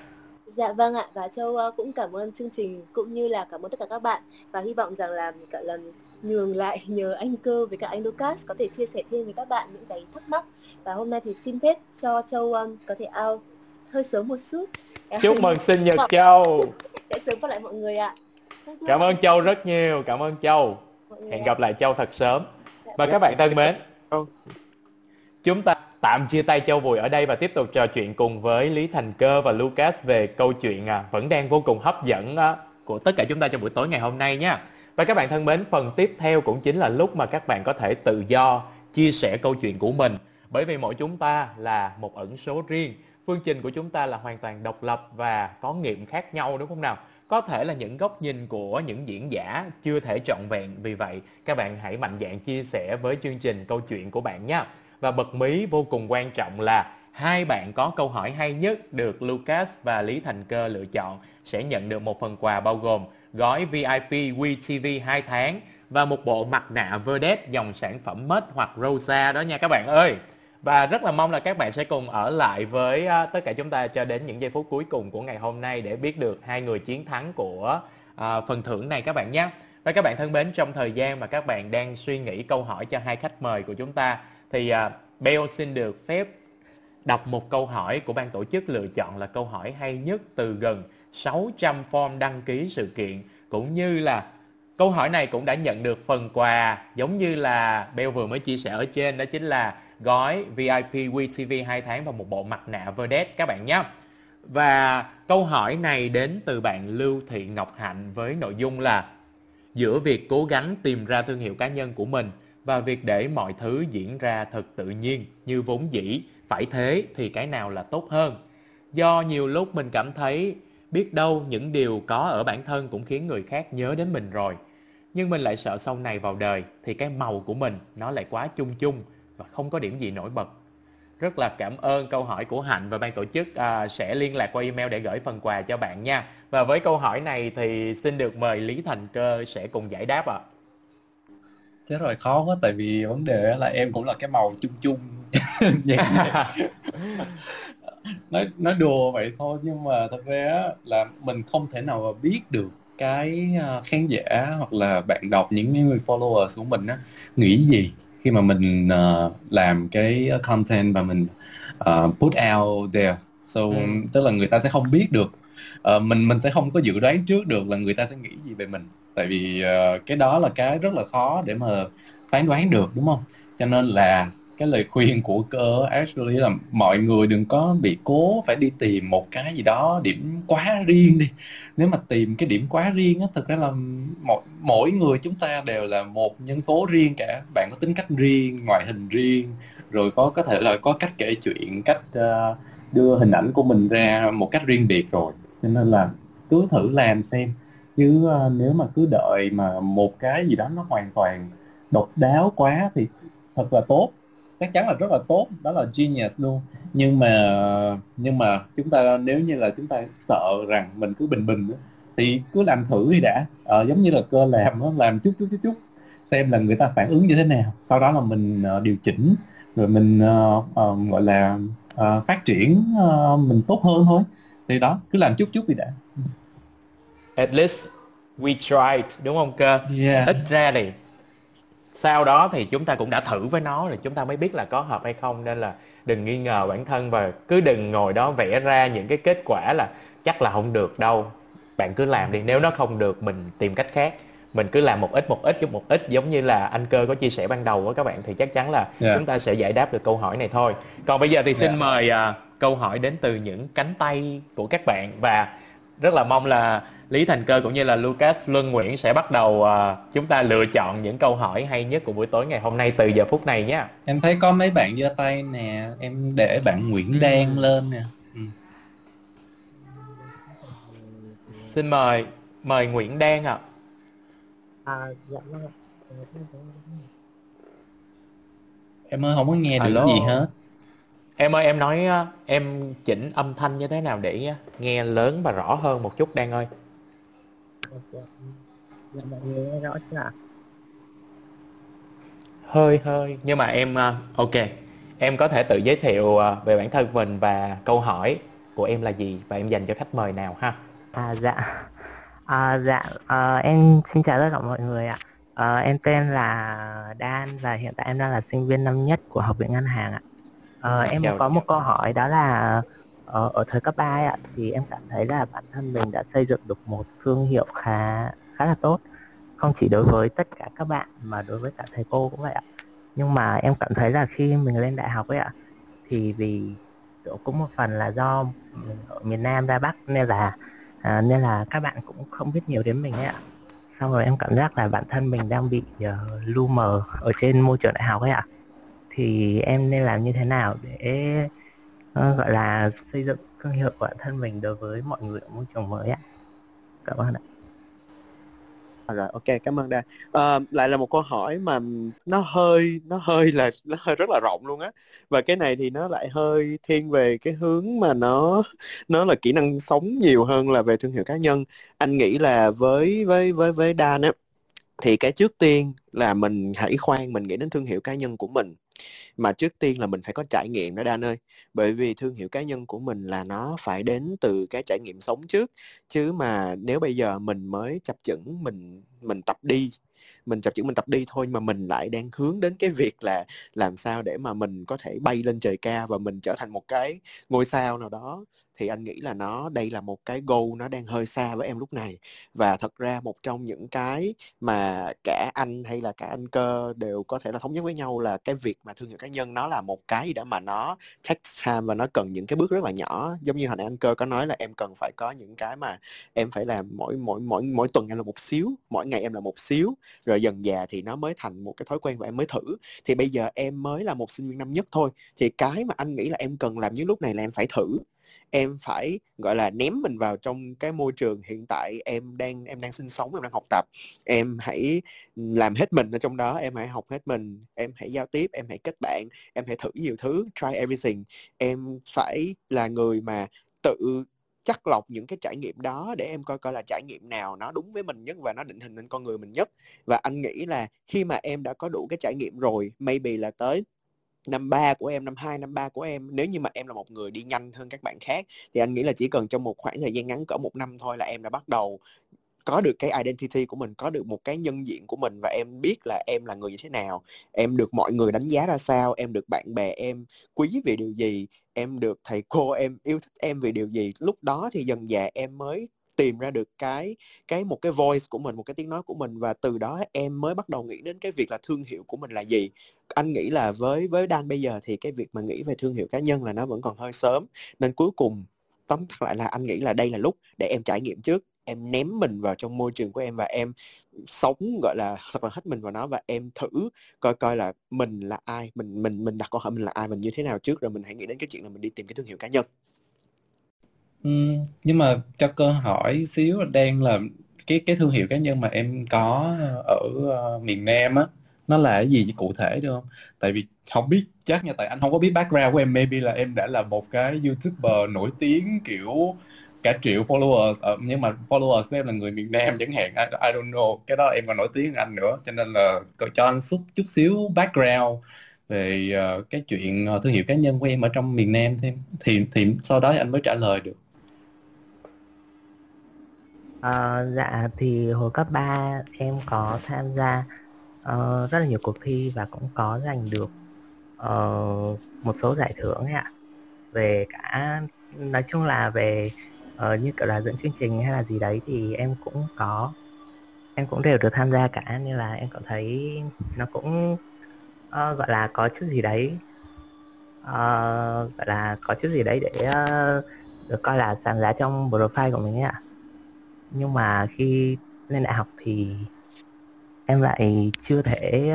Dạ vâng ạ. Và Châu cũng cảm ơn chương trình cũng như là cảm ơn tất cả các bạn. Và hy vọng rằng là cả lần nhường lại nhờ anh cơ với cả anh Lucas có thể chia sẻ thêm với các bạn những cái thắc mắc. Và hôm nay thì xin phép cho Châu um, có thể out. Hơi sớm một chút. Chúc mừng sinh nhật Châu. Sẽ sớm gặp lại mọi người ạ. Cảm ơn. Châu rất nhiều. Cảm ơn Châu. Hẹn gặp lại Châu thật sớm. Dạ. Và các bạn thân mến chúng ta tạm chia tay Châu Bùi ở đây và tiếp tục trò chuyện cùng với Lý Thành Cơ và Lucas về câu chuyện à, vẫn đang vô cùng hấp dẫn à, của tất cả chúng ta trong buổi tối ngày hôm nay nha. Và các bạn thân mến, phần tiếp theo cũng chính là lúc mà các bạn có thể tự do chia sẻ câu chuyện của mình. Bởi vì mỗi chúng ta là một ẩn số riêng, phương trình của chúng ta là hoàn toàn độc lập và có nghiệm khác nhau đúng không nào? Có thể là những góc nhìn của những diễn giả chưa thể trọn vẹn, vì vậy các bạn hãy mạnh dạn chia sẻ với chương trình câu chuyện của bạn nhé. Và bật mí vô cùng quan trọng là hai bạn có câu hỏi hay nhất được Lucas và Lý Thành Cơ lựa chọn sẽ nhận được một phần quà bao gồm gói VIP WeTV 2 tháng và một bộ mặt nạ Verdet dòng sản phẩm mất hoặc Rosa đó nha các bạn ơi. và rất là mong là các bạn sẽ cùng ở lại với à, tất cả chúng ta cho đến những giây phút cuối cùng của ngày hôm nay để biết được hai người chiến thắng của à, phần thưởng này các bạn nhé. Và các bạn thân mến, trong thời gian mà các bạn đang suy nghĩ câu hỏi cho hai khách mời của chúng ta thì à, uh, Bell xin được phép đọc một câu hỏi của ban tổ chức lựa chọn là câu hỏi hay nhất từ gần 600 form đăng ký sự kiện cũng như là câu hỏi này cũng đã nhận được phần quà giống như là Bell vừa mới chia sẻ ở trên đó chính là gói VIP WeTV 2 tháng và một bộ mặt nạ Verdet các bạn nhé. Và câu hỏi này đến từ bạn Lưu Thị Ngọc Hạnh với nội dung là giữa việc cố gắng tìm ra thương hiệu cá nhân của mình và việc để mọi thứ diễn ra thật tự nhiên như vốn dĩ, phải thế thì cái nào là tốt hơn? Do nhiều lúc mình cảm thấy biết đâu những điều có ở bản thân cũng khiến người khác nhớ đến mình rồi. Nhưng mình lại sợ sau này vào đời thì cái màu của mình nó lại quá chung chung và không có điểm gì nổi bật. Rất là cảm ơn câu hỏi của Hạnh và ban tổ chức à, sẽ liên lạc qua email để gửi phần quà cho bạn nha. Và với câu hỏi này thì xin được mời Lý Thành Cơ sẽ cùng giải đáp ạ. À. Chết rồi khó quá tại vì vấn đề là em cũng là cái màu chung chung nói nói đùa vậy thôi nhưng mà thật ra là mình không thể nào mà biết được cái à, khán giả hoặc là bạn đọc những người followers của mình á nghĩ gì khi mà mình uh, làm cái content và mình uh, put out there. So ừ. tức là người ta sẽ không biết được. Uh, mình mình sẽ không có dự đoán trước được là người ta sẽ nghĩ gì về mình. Tại vì uh, cái đó là cái rất là khó để mà phán đoán được đúng không? Cho nên là cái lời khuyên của cơ actually là mọi người đừng có bị cố phải đi tìm một cái gì đó điểm quá riêng đi. Nếu mà tìm cái điểm quá riêng á thực ra là mỗi mỗi người chúng ta đều là một nhân tố riêng cả. Bạn có tính cách riêng ngoại hình riêng rồi có có thể là có cách kể chuyện cách uh, đưa hình ảnh của mình ra một cách riêng biệt rồi. Cho nên là cứ thử làm xem. Chứ uh, nếu mà cứ đợi mà một cái gì đó nó hoàn toàn độc đáo quá thì thật là tốt chắc chắn là rất là tốt đó là genius luôn. Nhưng mà nhưng mà chúng ta nếu như là chúng ta sợ rằng mình cứ bình bình thì cứ làm thử đi đã. Ờ, giống như là cơ làm nó làm chút chút chút chút xem là người ta phản ứng như thế nào. Sau đó là mình uh, điều chỉnh rồi mình uh, uh, gọi là uh, phát triển uh, mình tốt hơn thôi. Thì đó cứ làm chút chút đi đã. At least we tried đúng không cơ? Yeah. ít ra thì sau đó thì chúng ta cũng đã thử với nó rồi chúng ta mới biết là có hợp hay không nên là đừng nghi ngờ bản thân và cứ đừng ngồi đó vẽ ra những cái kết quả là chắc là không được đâu bạn cứ làm đi nếu nó không được mình tìm cách khác mình cứ làm một ít một ít chút một ít giống như là anh cơ có chia sẻ ban đầu với các bạn thì chắc chắn là yeah. Dạ. chúng ta sẽ giải đáp được câu hỏi này thôi còn bây giờ thì xin yeah. Dạ. mời uh, câu hỏi đến từ những cánh tay của các bạn và rất là mong là Lý Thành Cơ cũng như là Lucas Luân Nguyễn sẽ bắt đầu uh, chúng ta lựa chọn những câu hỏi hay nhất của buổi tối ngày hôm nay từ giờ phút này nhé. Em thấy có mấy bạn giơ tay nè, em để bạn Nguyễn Đan lên nè. Ừ. Xin mời mời Nguyễn Đan ạ. À. à dạ vâng Em ơi không có nghe được Hello. gì hết. Em ơi em nói em chỉnh âm thanh như thế nào để nghe lớn và rõ hơn một chút đang ơi. Mọi người nghe rõ chưa ạ? Hơi hơi nhưng mà em à, ok em có thể tự giới thiệu à, về bản thân mình và câu hỏi của em là gì và em dành cho khách mời nào ha à dạ à, dạ à, em xin chào tất cả mọi người ạ à, em tên là Dan và hiện tại em đang là sinh viên năm nhất của học viện ngân hàng ạ à, em chào có một câu hỏi đó là ở, ở thời cấp 3 ạ thì em cảm thấy là bản thân mình đã xây dựng được một thương hiệu khá khá là tốt. Không chỉ đối với tất cả các bạn mà đối với cả thầy cô cũng vậy ạ. Nhưng mà em cảm thấy là khi mình lên đại học ấy ạ thì vì cũng một phần là do ở miền Nam ra Bắc nên là à, nên là các bạn cũng không biết nhiều đến mình ấy ạ. Xong rồi em cảm giác là bản thân mình đang bị uh, lu mờ ở trên môi trường đại học ấy ạ thì em nên làm như thế nào để uh, gọi là xây dựng thương hiệu của bản thân mình đối với mọi người ở môi trường mới ạ? Cảm ơn ạ. À, rồi ok cảm ơn đa. À, lại là một câu hỏi mà nó hơi nó hơi là nó hơi rất là rộng luôn á. Và cái này thì nó lại hơi thiên về cái hướng mà nó nó là kỹ năng sống nhiều hơn là về thương hiệu cá nhân. Anh nghĩ là với với với với Dan á thì cái trước tiên là mình hãy khoan mình nghĩ đến thương hiệu cá nhân của mình mà trước tiên là mình phải có trải nghiệm đó đan ơi. Bởi vì thương hiệu cá nhân của mình là nó phải đến từ cái trải nghiệm sống trước. Chứ mà nếu bây giờ mình mới chập chững, mình mình tập đi, mình chập chững, mình tập đi thôi mà mình lại đang hướng đến cái việc là làm sao để mà mình có thể bay lên trời cao và mình trở thành một cái ngôi sao nào đó thì anh nghĩ là nó, đây là một cái goal nó đang hơi xa với em lúc này. Và thật ra một trong những cái mà cả anh hay là cả anh cơ đều có thể là thống nhất với nhau là cái việc mà thương hiệu cá nhân nó là một cái gì đó mà nó take time và nó cần những cái bước rất là nhỏ. Giống như hồi nãy anh cơ có nói là em cần phải có những cái mà em phải làm mỗi mỗi mỗi mỗi tuần em là một xíu, mỗi ngày em là một xíu, rồi dần già thì nó mới thành một cái thói quen và em mới thử. Thì bây giờ em mới là một sinh viên năm nhất thôi. Thì cái mà anh nghĩ là em cần làm những lúc này là em phải thử em phải, gọi là, ném mình vào trong cái môi trường hiện tại em đang em đang sinh sống, em đang học tập. Em hãy làm hết mình ở trong đó, em hãy học hết mình, em hãy giao tiếp, em hãy kết bạn, em hãy thử nhiều thứ, try everything. Em phải là người mà tự chắc lọc những cái trải nghiệm đó để em coi coi là trải nghiệm nào nó đúng với mình nhất và nó định hình nên con người mình nhất. Và anh nghĩ là khi mà em đã có đủ cái trải nghiệm rồi, maybe là tới năm ba của em, năm hai, năm ba của em, nếu như mà em là một người đi nhanh hơn các bạn khác, thì anh nghĩ là chỉ cần trong một khoảng thời gian ngắn cỡ một năm thôi là em đã bắt đầu có được cái identity của mình, có được một cái nhân diện của mình và em biết là em là người như thế nào. Em được mọi người đánh giá ra sao, em được bạn bè em quý vì điều gì, em được thầy cô em yêu thích em vì điều gì. Lúc đó thì dần dà em mới tìm ra được cái cái một cái voice của mình, một cái tiếng nói của mình và từ đó em mới bắt đầu nghĩ đến cái việc là thương hiệu của mình là gì. Anh nghĩ là với với Dan bây giờ thì cái việc mà nghĩ về thương hiệu cá nhân là nó vẫn còn hơi sớm. Nên cuối cùng, tóm tắt lại là anh nghĩ là đây là lúc để em trải nghiệm trước. Em ném mình vào trong môi trường của em và em sống, gọi là, thật là hết mình vào nó và em thử coi coi là mình là ai, mình mình mình đặt câu hỏi mình là ai, mình như thế nào trước, rồi mình hãy nghĩ đến cái chuyện là mình đi tìm cái thương hiệu cá nhân. Ừ, nhưng mà cho cơ hỏi xíu là đang là cái cái thương hiệu cá nhân mà em có ở uh, miền Nam á nó là cái gì cụ thể được không? Tại vì không biết chắc nha tại anh không có biết background của em maybe là em đã là một cái YouTuber nổi tiếng kiểu cả triệu followers ờ, nhưng mà followers của em là người miền Nam chẳng hạn I, I don't know cái đó em còn nổi tiếng hơn anh nữa cho nên là cho anh xúc chút xíu background về uh, cái chuyện uh, thương hiệu cá nhân của em ở trong miền Nam thêm thì thì sau đó anh mới trả lời được Ờ, dạ thì hồi cấp 3 em có tham gia uh, rất là nhiều cuộc thi và cũng có giành được uh, một số giải thưởng ấy ạ. Về cả nói chung là về uh, như kiểu là dẫn chương trình hay là gì đấy thì em cũng có em cũng đều được tham gia cả nên là em cảm thấy nó cũng uh, gọi là có chút gì đấy uh, gọi là có chút gì đấy để uh, được coi là sáng giá trong profile của mình ấy ạ nhưng mà khi lên đại học thì em lại chưa thể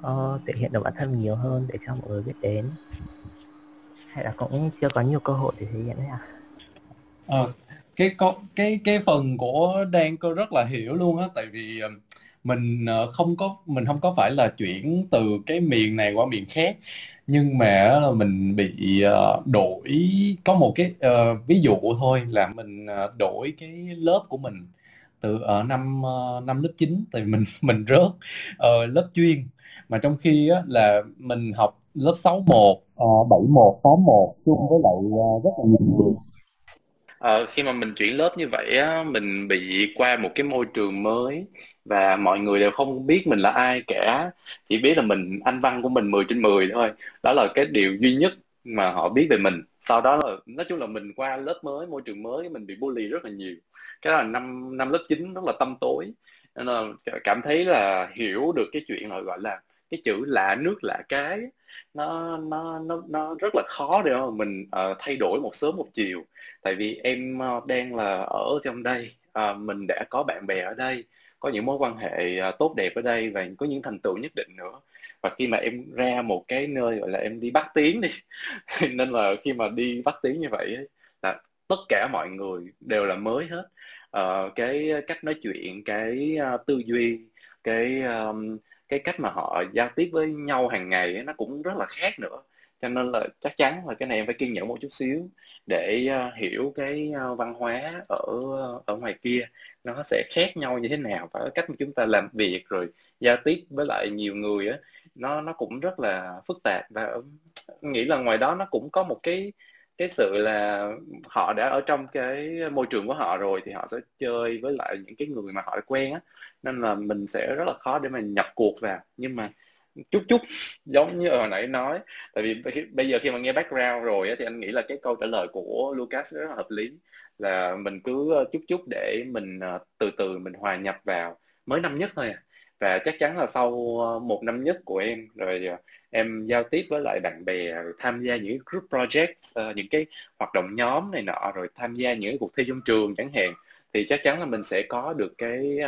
uh, thể hiện được bản thân nhiều hơn để cho mọi người biết đến. Hay là cũng chưa có nhiều cơ hội để thể hiện đấy à à, cái con cái cái phần của Đan cô rất là hiểu luôn á tại vì mình không có mình không có phải là chuyển từ cái miền này qua miền khác nhưng mà là mình bị uh, đổi có một cái uh, ví dụ thôi là mình uh, đổi cái lớp của mình từ ở năm năm lớp 9 tại vì mình mình rớt uh, lớp chuyên. Mà trong khi á, là mình học lớp 61 uh, 71 81 chung với lại uh, rất là nhiều người. Ờ, khi mà mình chuyển lớp như vậy á, mình bị qua một cái môi trường mới và mọi người đều không biết mình là ai cả. Chỉ biết là mình anh văn của mình 10 trên 10 thôi. Đó là cái điều duy nhất mà họ biết về mình. Sau đó là nói chung là mình qua lớp mới môi trường mới mình bị bully rất là nhiều. Cái đó là năm năm lớp 9 rất là tâm tối. Nên là cảm thấy là hiểu được cái chuyện là gọi là cái chữ lạ nước lạ cái. Nó nó nó nó rất là khó để mà mình uh, thay đổi một sớm một chiều. Tại vì em uh, đang là ở trong đây. Uh, mình đã có bạn bè ở đây có những mối quan hệ à, tốt đẹp ở đây và có những thành tựu nhất định nữa. Và khi mà em ra một cái nơi gọi là em đi bắt tiếng đi nên là khi mà đi bắt tiếng như vậy ấy, là tất cả mọi người đều là mới hết. Uh, cái cách nói chuyện cái uh, tư duy cái um, cái cách mà họ giao tiếp với nhau hàng ngày ấy, nó cũng rất là khác nữa. Cho nên là chắc chắn là cái này em phải kiên nhẫn một chút xíu để uh, hiểu cái uh, văn hóa ở ở ngoài kia nó sẽ khác nhau như thế nào và cách mà chúng ta làm việc rồi giao tiếp với lại nhiều người á, nó nó cũng rất là phức tạp. Và nghĩ là ngoài đó nó cũng có một cái cái sự là họ đã ở trong cái môi trường của họ rồi thì họ sẽ chơi với lại những cái người mà họ quen á. Nên là mình sẽ rất là khó để mà nhập cuộc vào. Nhưng mà chút chút, giống như hồi nãy nói. Tại vì bây giờ khi mà nghe background rồi thì anh nghĩ là cái câu trả lời của Lucas rất là hợp lý. Là mình cứ ờ, chút chút để mình ờ, từ từ mình hòa nhập vào mới năm nhất thôi à. Và chắc chắn là sau ờ, một năm nhất của em, rồi em giao tiếp với lại bạn bè, rồi tham gia những group project những cái hoạt động nhóm này nọ, rồi tham gia những cuộc thi trong trường chẳng hạn, thì chắc chắn là mình sẽ có được cái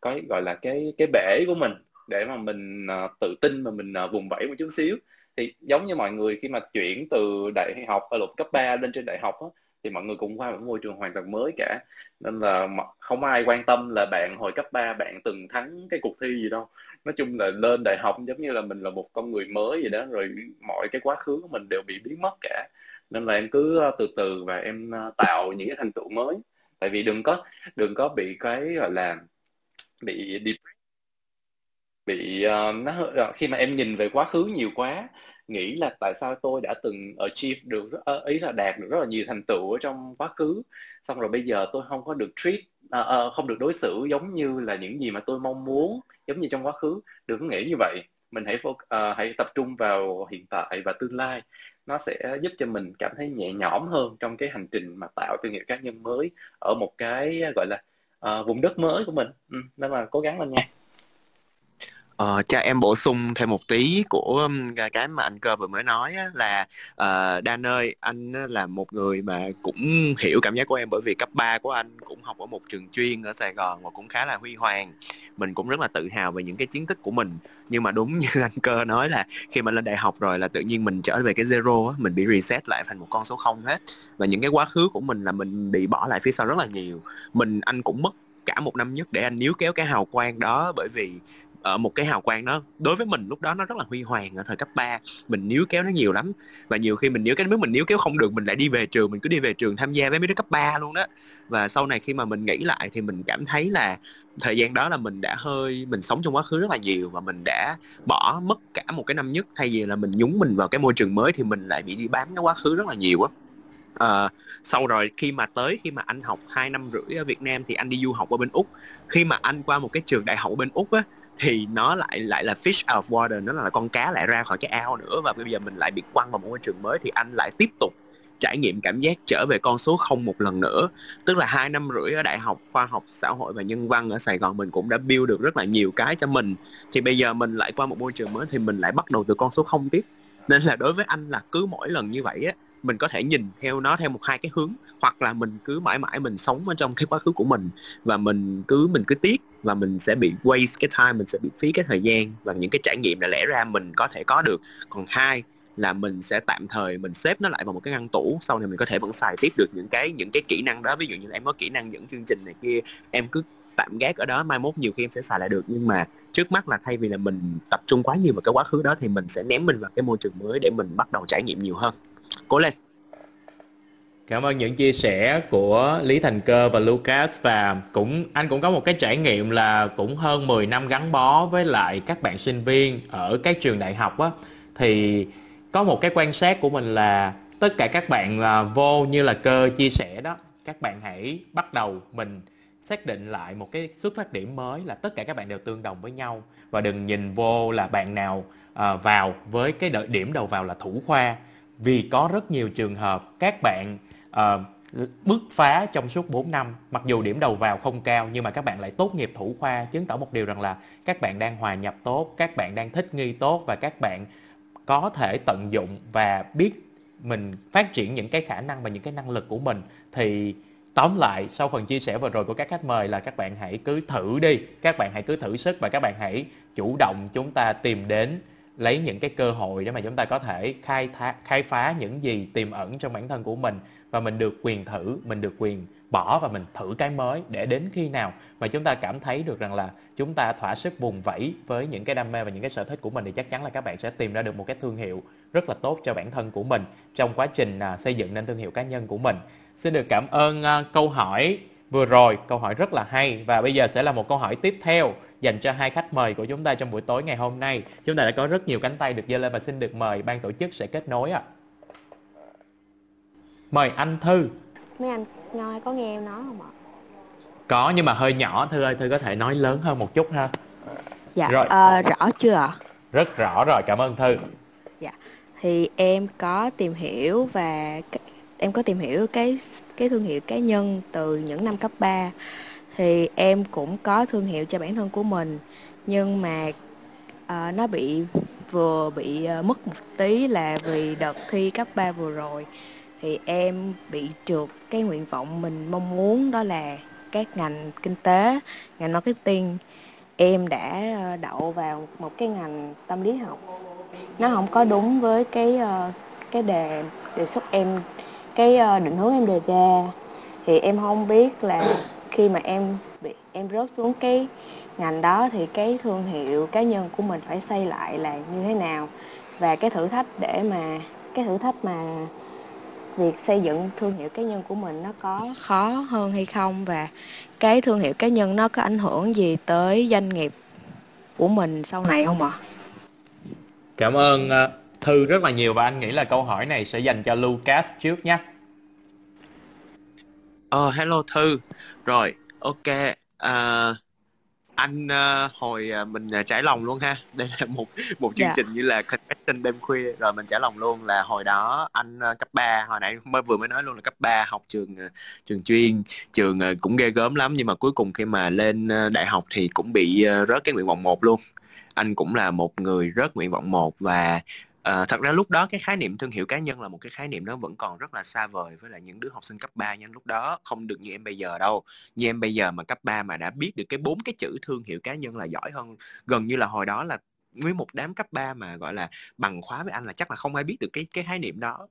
có gọi là cái cái bể của mình để mà mình uh, tự tin mà mình uh, vùng vẫy một chút xíu. Thì giống như mọi người khi mà chuyển từ đại học ờ, ở lục cấp 3 lên trên đại học á, thì mọi người cũng qua một môi trường hoàn toàn mới cả. Nên là không ai quan tâm là bạn hồi cấp 3 bạn từng thắng cái cuộc thi gì đâu. Nói chung là lên đại học giống như là mình là một con người mới gì đó rồi mọi cái quá khứ của mình đều bị biến mất cả. Nên là em cứ từ từ và em tạo những cái thành tựu mới. Tại vì đừng có đừng có bị cái gọi là bị depressed bị uh, nó uh, khi mà em nhìn về quá khứ nhiều quá nghĩ là tại sao tôi đã từng achieve được uh, ý là đạt được rất là nhiều thành tựu ở trong quá khứ xong rồi bây giờ tôi không có được treat uh, uh, không được đối xử giống như là những gì mà tôi mong muốn giống như trong quá khứ. Đừng nghĩ như vậy. Mình hãy uh, hãy tập trung vào hiện tại và tương lai. Nó sẽ giúp cho mình cảm thấy nhẹ nhõm hơn trong cái hành trình mà tạo thương hiệu cá nhân mới ở một cái gọi là uh, vùng đất mới của mình. Ừ, nên là cố gắng lên nha. Ờ, cho em bổ sung thêm một tí của cái mà anh cơ vừa mới nói á, là uh, Đan ơi anh là một người mà cũng hiểu cảm giác của em bởi vì cấp 3 của anh cũng học ở một trường chuyên ở Sài Gòn và cũng khá là huy hoàng. Mình cũng rất là tự hào về những cái chiến tích của mình. Nhưng mà đúng như anh cơ nói là khi mà lên đại học rồi là tự nhiên mình trở về cái zero á, mình bị reset lại thành một con số không hết. Và những cái quá khứ của mình là mình bị bỏ lại phía sau rất là nhiều. Mình anh cũng mất cả một năm nhất để anh níu kéo cái hào quang đó bởi vì ở một cái hào quang đó. Đối với mình lúc đó nó rất là huy hoàng ở thời cấp 3 mình níu kéo nó nhiều lắm. Và nhiều khi mình níu cái nếu mình níu kéo không được mình lại đi về trường mình cứ đi về trường tham gia với mấy đứa cấp 3 luôn đó. Và sau này khi mà mình nghĩ lại thì mình cảm thấy là thời gian đó là mình đã hơi mình sống trong quá khứ rất là nhiều và mình đã bỏ mất cả một cái năm nhất. Thay vì là mình nhúng mình vào cái môi trường mới thì mình lại bị đi bám cái quá khứ rất là nhiều á. Uh, sau rồi khi mà tới khi mà anh học 2 năm rưỡi ở Việt Nam thì anh đi du học ở bên Úc. Khi mà anh qua một cái trường đại học ở bên Úc á thì nó lại lại là fish out of water, nó là con cá lại ra khỏi cái ao nữa. Và bây giờ mình lại bị quăng vào một môi trường mới thì anh lại tiếp tục trải nghiệm cảm giác trở về con số không một lần nữa. Tức là hai năm rưỡi ở đại học khoa học xã hội và nhân văn ở Sài Gòn mình cũng đã build được rất là nhiều cái cho mình. Thì bây giờ mình lại qua một môi trường mới thì mình lại bắt đầu từ con số không tiếp. Nên là đối với anh là cứ mỗi lần như vậy á, mình có thể nhìn theo nó theo một hai cái hướng, hoặc là mình cứ mãi mãi mình sống ở trong cái quá khứ của mình và mình cứ mình cứ tiếc và mình sẽ bị waste cái time, mình sẽ bị phí cái thời gian và những cái trải nghiệm là lẽ ra mình có thể có được. Còn hai là mình sẽ tạm thời mình xếp nó lại vào một cái ngăn tủ, sau này mình có thể vẫn xài tiếp được những cái những cái kỹ năng đó. Ví dụ như là em có kỹ năng dẫn chương trình này kia, em cứ tạm gác ở đó, mai mốt nhiều khi em sẽ xài lại được. Nhưng mà trước mắt là thay vì là mình tập trung quá nhiều vào cái quá khứ đó thì mình sẽ ném mình vào cái môi trường mới để mình bắt đầu trải nghiệm nhiều hơn. Cố lên. Cảm ơn những chia sẻ của Lý Thành Cơ và Lucas và cũng anh cũng có một cái trải nghiệm là cũng hơn 10 năm gắn bó với lại các bạn sinh viên ở các trường đại học á. Thì có một cái quan sát của mình là tất cả các bạn là vô như là cơ chia sẻ đó. Các bạn hãy bắt đầu mình xác định lại một cái xuất phát điểm mới là tất cả các bạn đều tương đồng với nhau. Và đừng nhìn vô là bạn nào à, vào với cái đợi điểm đầu vào là thủ khoa. Vì có rất nhiều trường hợp các bạn Ờ, uh, bứt phá trong suốt 4 năm mặc dù điểm đầu vào không cao nhưng mà các bạn lại tốt nghiệp thủ khoa chứng tỏ một điều rằng là các bạn đang hòa nhập tốt các bạn đang thích nghi tốt và các bạn có thể tận dụng và biết mình phát triển những cái khả năng và những cái năng lực của mình. Thì tóm lại sau phần chia sẻ vừa rồi của các khách mời là các bạn hãy cứ thử đi các bạn hãy cứ thử sức và các bạn hãy chủ động chúng ta tìm đến lấy những cái cơ hội để mà chúng ta có thể khai thác khai phá những gì tiềm ẩn trong bản thân của mình và mình được quyền thử, mình được quyền bỏ và mình thử cái mới để đến khi nào mà chúng ta cảm thấy được rằng là chúng ta thỏa sức vùng vẫy với những cái đam mê và những cái sở thích của mình thì chắc chắn là các bạn sẽ tìm ra được một cái thương hiệu rất là tốt cho bản thân của mình trong quá trình à, xây dựng nên thương hiệu cá nhân của mình. Xin được cảm ơn à, câu hỏi vừa rồi. Câu hỏi rất là hay. Và bây giờ sẽ là một câu hỏi tiếp theo dành cho hai khách mời của chúng ta trong buổi tối ngày hôm nay. Chúng ta đã có rất nhiều cánh tay được giơ lên và xin được mời ban tổ chức sẽ kết nối ạ mời anh thư. Mấy anh nói có nghe em nói không ạ? Có nhưng mà hơi nhỏ. Thư ơi thư có thể nói lớn hơn một chút ha. Dạ rồi. À, rõ chưa ạ? Rất rõ rồi cảm ơn thư. Dạ thì em có tìm hiểu và em có tìm hiểu cái cái thương hiệu cá nhân từ những năm cấp 3 thì em cũng có thương hiệu cho bản thân của mình nhưng mà uh, nó bị vừa bị uh, mất một tí là vì đợt thi cấp 3 vừa rồi thì em bị trượt cái nguyện vọng mình mong muốn, đó là các ngành kinh tế, ngành marketing. Em đã ờ, đậu vào một cái ngành tâm lý học. Nó không có đúng với cái ờ, cái đề đề xuất em, cái ờ, định hướng em đề ra. Thì em không biết là khi mà em bị, em rớt xuống cái ngành đó thì cái thương hiệu cá nhân của mình phải xây lại là như thế nào. Và cái thử thách để mà, cái thử thách mà việc xây dựng thương hiệu cá nhân của mình nó có khó hơn hay không và cái thương hiệu cá nhân nó có ảnh hưởng gì tới doanh nghiệp của mình sau này không ạ? Cảm ơn uh, Thư rất là nhiều và anh nghĩ là câu hỏi này sẽ dành cho Lucas trước nhé. Ờ, hello Thư. Rồi, ok. À, anh uh, hồi uh, mình uh, trải lòng luôn ha. Đây là một một chương dạ. trình như là Confession đêm khuya rồi mình trải lòng luôn là hồi đó anh uh, cấp 3 hồi nãy mới vừa mới nói luôn là cấp 3 học trường uh, trường chuyên, trường uh, cũng ghê gớm lắm nhưng mà cuối cùng khi mà lên uh, đại học thì cũng bị uh, rớt cái nguyện vọng một luôn. Anh cũng là một người rớt nguyện vọng một và À, thật ra lúc đó cái khái niệm thương hiệu cá nhân là một cái khái niệm nó vẫn còn rất là xa vời với lại những đứa học sinh cấp 3 nha. Lúc đó không được như em bây giờ đâu. Như em bây giờ mà cấp 3 mà đã biết được cái bốn cái chữ thương hiệu cá nhân là giỏi hơn gần như là hồi đó là với một đám cấp 3 mà, gọi là, bằng khóa với anh là chắc là không ai biết được cái cái khái niệm đó.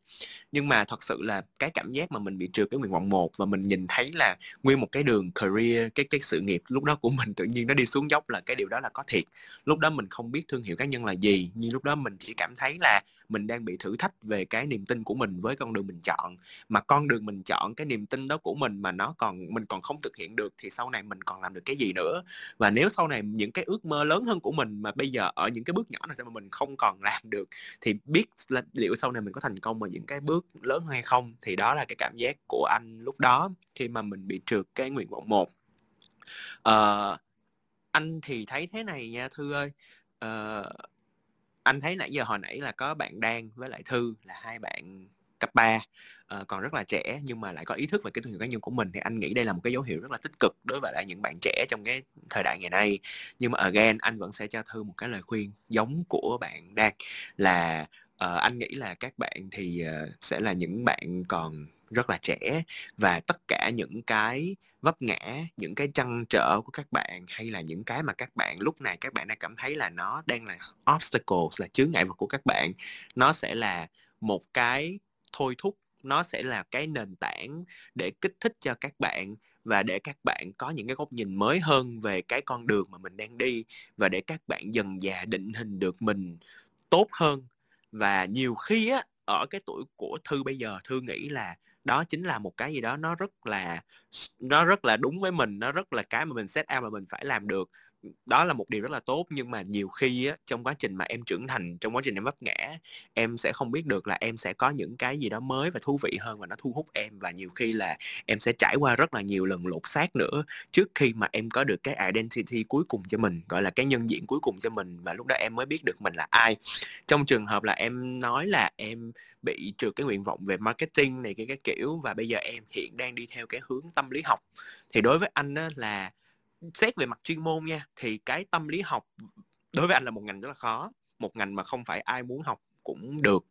Nhưng mà thật sự là cái cảm giác mà mình bị trượt cái nguyện vọng một và mình nhìn thấy là nguyên một cái đường career, cái cái sự nghiệp lúc đó của mình tự nhiên nó đi xuống dốc là cái điều đó là có thiệt. Lúc đó mình không biết thương hiệu cá nhân là gì, nhưng lúc đó mình chỉ cảm thấy là mình đang bị thử thách về cái niềm tin của mình với con đường mình chọn. Mà con đường mình chọn, cái niềm tin đó của mình mà nó còn, mình còn không thực hiện được thì sau này mình còn làm được cái gì nữa? Và nếu sau này những cái ước mơ lớn hơn của mình mà bây giờ ở những cái bước nhỏ này mà mình không còn làm được. Thì biết là liệu sau này mình có thành công ở những cái bước lớn hay không thì đó là cái cảm giác của anh lúc đó khi mà mình bị trượt cái nguyện vọng một. Uh, anh thì thấy thế này nha thư ơi. Uh, anh thấy nãy giờ hồi nãy là có bạn đang với lại thư là hai bạn cấp 3 uh, ờ, còn rất là trẻ nhưng mà lại có ý thức về cái thương hiệu cá nhân của mình thì anh nghĩ đây là một cái dấu hiệu rất là tích cực đối với lại những bạn trẻ trong cái thời đại ngày nay. Nhưng mà again anh vẫn sẽ cho thư một cái lời khuyên giống của bạn đang là uh, anh nghĩ là các bạn thì uh, sẽ là những bạn còn rất là trẻ và tất cả những cái vấp ngã những cái trăn trở của các bạn hay là những cái mà các bạn lúc này các bạn đang cảm thấy là nó đang là obstacles là chướng ngại vật của các bạn nó sẽ là một cái thôi thúc nó sẽ là cái nền tảng để kích thích cho các bạn và để các bạn có những cái góc nhìn mới hơn về cái con đường mà mình đang đi và để các bạn dần dà định hình được mình tốt hơn. Và nhiều khi á, ở cái tuổi của thư bây giờ, thư nghĩ là đó chính là một cái gì đó nó rất là nó rất là đúng với mình, nó rất là cái mà mình set out mà mình phải làm được đó là một điều rất là tốt nhưng mà nhiều khi á, trong quá trình mà em trưởng thành trong quá trình em vấp ngã em sẽ không biết được là em sẽ có những cái gì đó mới và thú vị hơn và nó thu hút em. Và nhiều khi là em sẽ trải qua rất là nhiều lần lột xác nữa trước khi mà em có được cái identity cuối cùng cho mình gọi là cái nhân diện cuối cùng cho mình. Và lúc đó em mới biết được mình là ai. Trong trường hợp là em nói là em bị trượt cái nguyện vọng về marketing này cái cái kiểu và bây giờ em hiện đang đi theo cái hướng tâm lý học thì đối với anh á, là xét về mặt chuyên môn nha thì cái tâm lý học đối với anh là một ngành rất là khó một ngành mà không phải ai muốn học cũng được.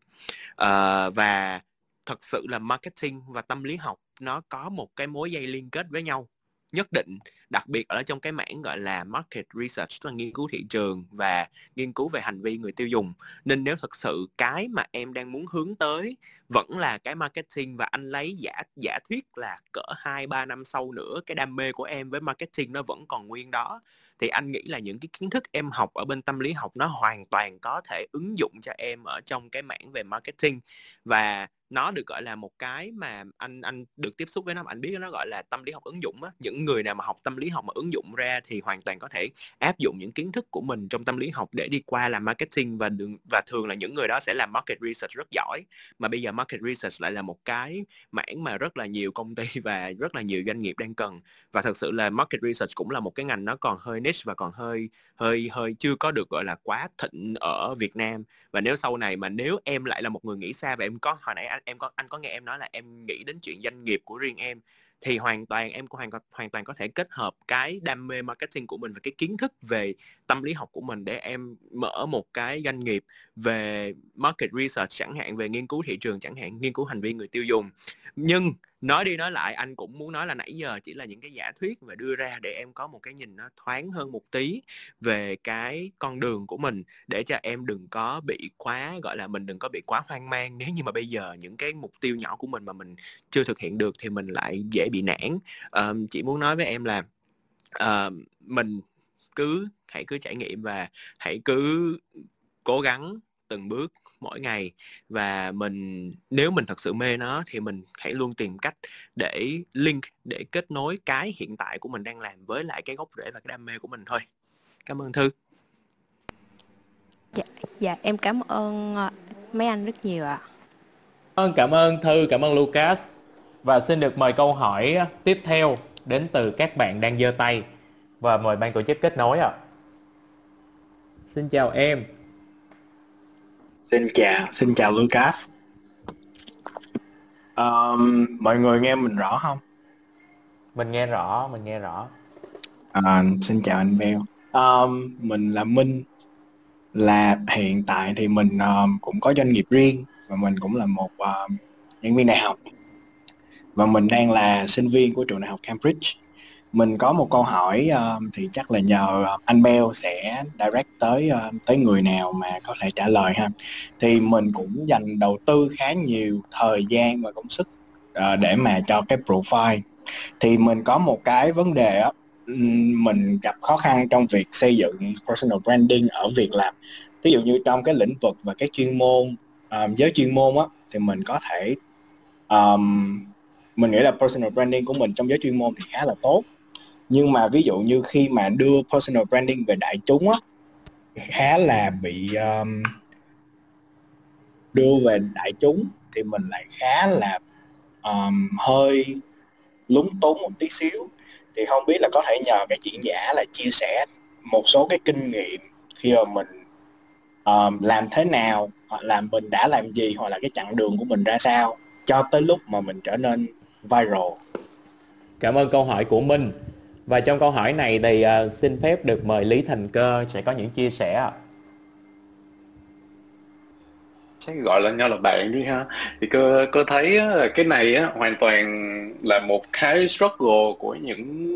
Uh, và thật sự là marketing và tâm lý học nó có một cái mối dây liên kết với nhau nhất định, đặc biệt ở trong cái mảng, gọi là, market research là nghiên cứu thị trường và nghiên cứu về hành vi người tiêu dùng. Nên nếu thật sự cái mà em đang muốn hướng tới vẫn là cái marketing và anh lấy giả giả thuyết là cỡ hai, ba năm sau nữa, cái đam mê của em với marketing nó vẫn còn nguyên đó, thì anh nghĩ là những cái kiến thức em học ở bên tâm lý học nó hoàn toàn có thể ứng dụng cho em ở trong cái mảng về marketing. Và nó được, gọi là, một cái mà anh anh được tiếp xúc với nó, mà anh biết nó, gọi là, tâm lý học ứng dụng á. Những người nào mà học tâm lý học mà ứng dụng ra thì hoàn toàn có thể áp dụng những kiến thức của mình trong tâm lý học để đi qua làm marketing và đường và thường là những người đó sẽ làm market research rất giỏi. Mà bây giờ market research lại là một cái mảng mà rất là nhiều công ty và rất là nhiều doanh nghiệp đang cần. Và thật sự là market research cũng là một cái ngành nó còn hơi niche và còn hơi hơi hơi chưa có được, gọi là, quá thịnh ở Việt Nam. Và nếu sau này mà nếu em lại là một người nghĩ xa và em có hồi nãy anh em có, anh có nghe em nói là em nghĩ đến chuyện doanh nghiệp của riêng em thì hoàn toàn em cũng hoàn hoàn toàn có thể kết hợp cái đam mê marketing của mình và cái kiến thức về tâm lý học của mình để em mở một cái doanh nghiệp về market research chẳng hạn, về nghiên cứu thị trường chẳng hạn, nghiên cứu hành vi người tiêu dùng. Nhưng nói đi nói lại, anh cũng muốn nói là nãy giờ chỉ là những cái giả thuyết và đưa ra để em có một cái nhìn nó thoáng hơn một tí về cái con đường của mình để cho em đừng có bị quá, gọi là mình đừng có bị quá hoang mang. Nếu như mà bây giờ những cái mục tiêu nhỏ của mình mà mình chưa thực hiện được thì mình lại dễ bị nản. Um, chỉ muốn nói với em là uh, mình cứ hãy cứ trải nghiệm và hãy cứ cố gắng từng bước mỗi ngày. Và mình nếu mình thật sự mê nó thì mình hãy luôn tìm cách để link để kết nối cái hiện tại của mình đang làm với lại cái gốc rễ và cái đam mê của mình thôi. Cảm ơn thư. Dạ dạ em cảm ơn ờ, mấy anh rất nhiều ạ. À. cảm ơn thư cảm ơn lucas và xin được mời câu hỏi tiếp theo đến từ các bạn đang giơ tay và mời ban tổ chức kết nối ạ à. xin chào em Xin chào, xin chào Lucas. Um, mọi người nghe mình rõ không? Mình nghe rõ, mình nghe rõ. À, xin chào anh Beo. Um, mình là Minh. Là hiện tại thì mình um, cũng có doanh nghiệp riêng và mình cũng là một um, nhân viên đại học. Và mình đang là sinh viên của trường đại học Cambridge. Mình có một câu hỏi uh, thì chắc là nhờ ờ, anh Bell sẽ direct tới uh, tới người nào mà có thể trả lời ha. Thì mình cũng dành đầu tư khá nhiều thời gian và công sức uh, để mà cho cái profile. Thì mình có một cái vấn đề á mình gặp khó khăn trong việc xây dựng personal branding ở việc làm. Ví dụ như trong cái lĩnh vực và cái chuyên môn um, giới chuyên môn á thì mình có thể um, mình nghĩ là personal branding của mình trong giới chuyên môn thì khá là tốt. Nhưng mà ví dụ như khi mà đưa personal branding về đại chúng á khá là bị um, đưa về đại chúng thì mình lại khá là um, hơi lúng túng một tí xíu. Thì không biết là có thể nhờ cái diễn giả là chia sẻ một số cái kinh nghiệm khi mà mình um, làm thế nào hoặc là mình đã làm gì hoặc là cái chặng đường của mình ra sao cho tới lúc mà mình trở nên viral cảm ơn câu hỏi của minh và trong câu hỏi này thì uh, xin phép được mời Lý Thành Cơ sẽ có những chia sẻ ạ. Chắc gọi là nhau là bạn đi ha. Thì cơ cơ thấy là cái này á, hoàn toàn là một cái struggle của những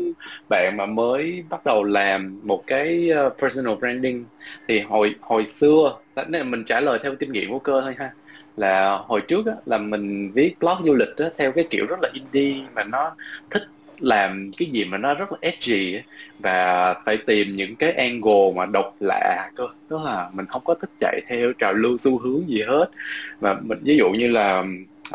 bạn mà mới bắt đầu làm một cái ờ, personal branding. Thì hồi hồi xưa, mình trả lời theo kinh nghiệm của cơ thôi ha là hồi trước á, là mình viết blog du lịch á, theo cái kiểu rất là indie mà nó thích làm cái gì mà nó rất là edgy và phải tìm những cái angle mà độc lạ cơ. Tức là mình không có thích chạy theo trào lưu xu hướng gì hết. Và mình ví dụ như là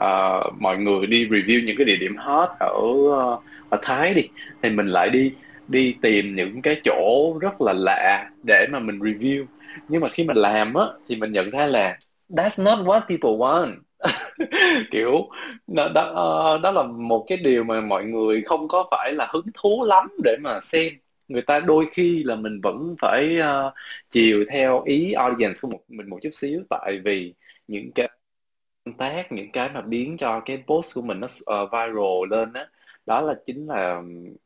uh, mọi người đi review những cái địa điểm hot ở uh, ở Thái đi thì mình lại đi đi tìm những cái chỗ rất là lạ để mà mình review. Nhưng mà khi mình làm á thì mình nhận ra là that's not what people want kiểu đó, đó, đó là một cái điều mà mọi người không có phải là hứng thú lắm để mà xem người ta đôi khi là mình vẫn phải uh, chiều theo ý audience của một mình một chút xíu tại vì những cái tác những cái mà biến cho cái post của mình nó uh, viral lên á đó. đó là chính là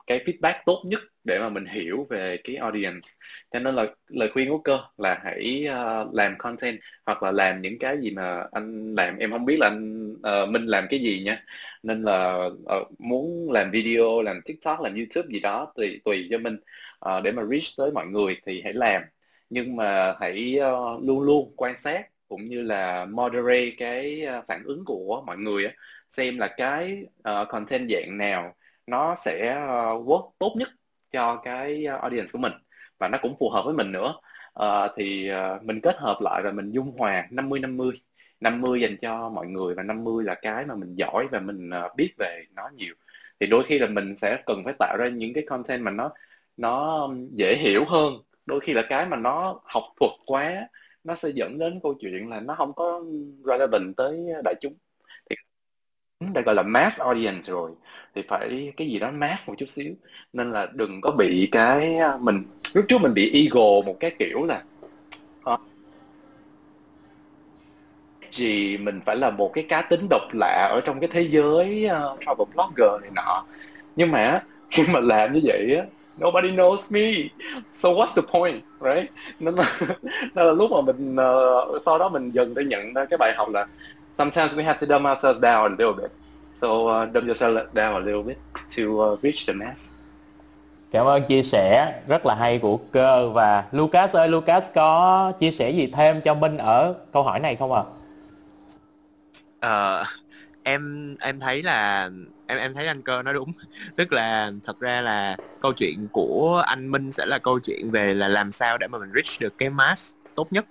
cái feedback tốt nhất để mà mình hiểu về cái audience. Cho nên là lời khuyên của cơ là hãy uh, làm content hoặc là làm những cái gì mà anh làm. Em không biết là anh uh, minh làm cái gì nha. Nên là uh, muốn làm video làm tiktok làm youtube gì đó tùy tùy cho mình uh, để mà reach tới mọi người thì hãy làm. Nhưng mà hãy uh, luôn luôn quan sát cũng như là moderate cái uh, phản ứng của mọi người á. Xem là cái uh, content dạng nào nó sẽ uh, work tốt nhất cho cái ờ, audience của mình và nó cũng phù hợp với mình nữa. Uh, thì uh, mình kết hợp lại và mình dung hòa 50 50 50 dành cho mọi người và 50 là cái mà mình giỏi và mình uh, biết về nó nhiều. Thì đôi khi là mình sẽ cần phải tạo ra những cái content mà nó nó dễ hiểu hơn. Đôi khi là cái mà nó học thuật quá nó sẽ dẫn đến câu chuyện là nó không có relevant tới đại chúng đã đây gọi là mass audience rồi. Thì phải cái gì đó mass một chút xíu. Nên là đừng có bị cái à, mình lúc trước mình bị ego một cái kiểu là uh, gì mình phải là một cái cá tính độc lạ ở trong cái thế giới uh, travel blogger này nọ. Nhưng mà khi mà làm như vậy á nobody knows me. So what's the point right? Nên là, nên là lúc mà mình uh, sau đó mình dần để nhận ra cái bài học là sometimes we have to dumb ourselves down a little bit. So uh, dumb yourself down a little bit to uh, reach the mass. Cảm ơn chia sẻ. Rất là hay của cơ. Và Lucas ơi Lucas có chia sẻ gì thêm cho Minh ở câu hỏi này không ạ? À? Uh, em em thấy là em em thấy anh cơ nói đúng. Tức là thật ra là câu chuyện của anh minh sẽ là câu chuyện về là làm sao để mà mình reach được cái mass tốt nhất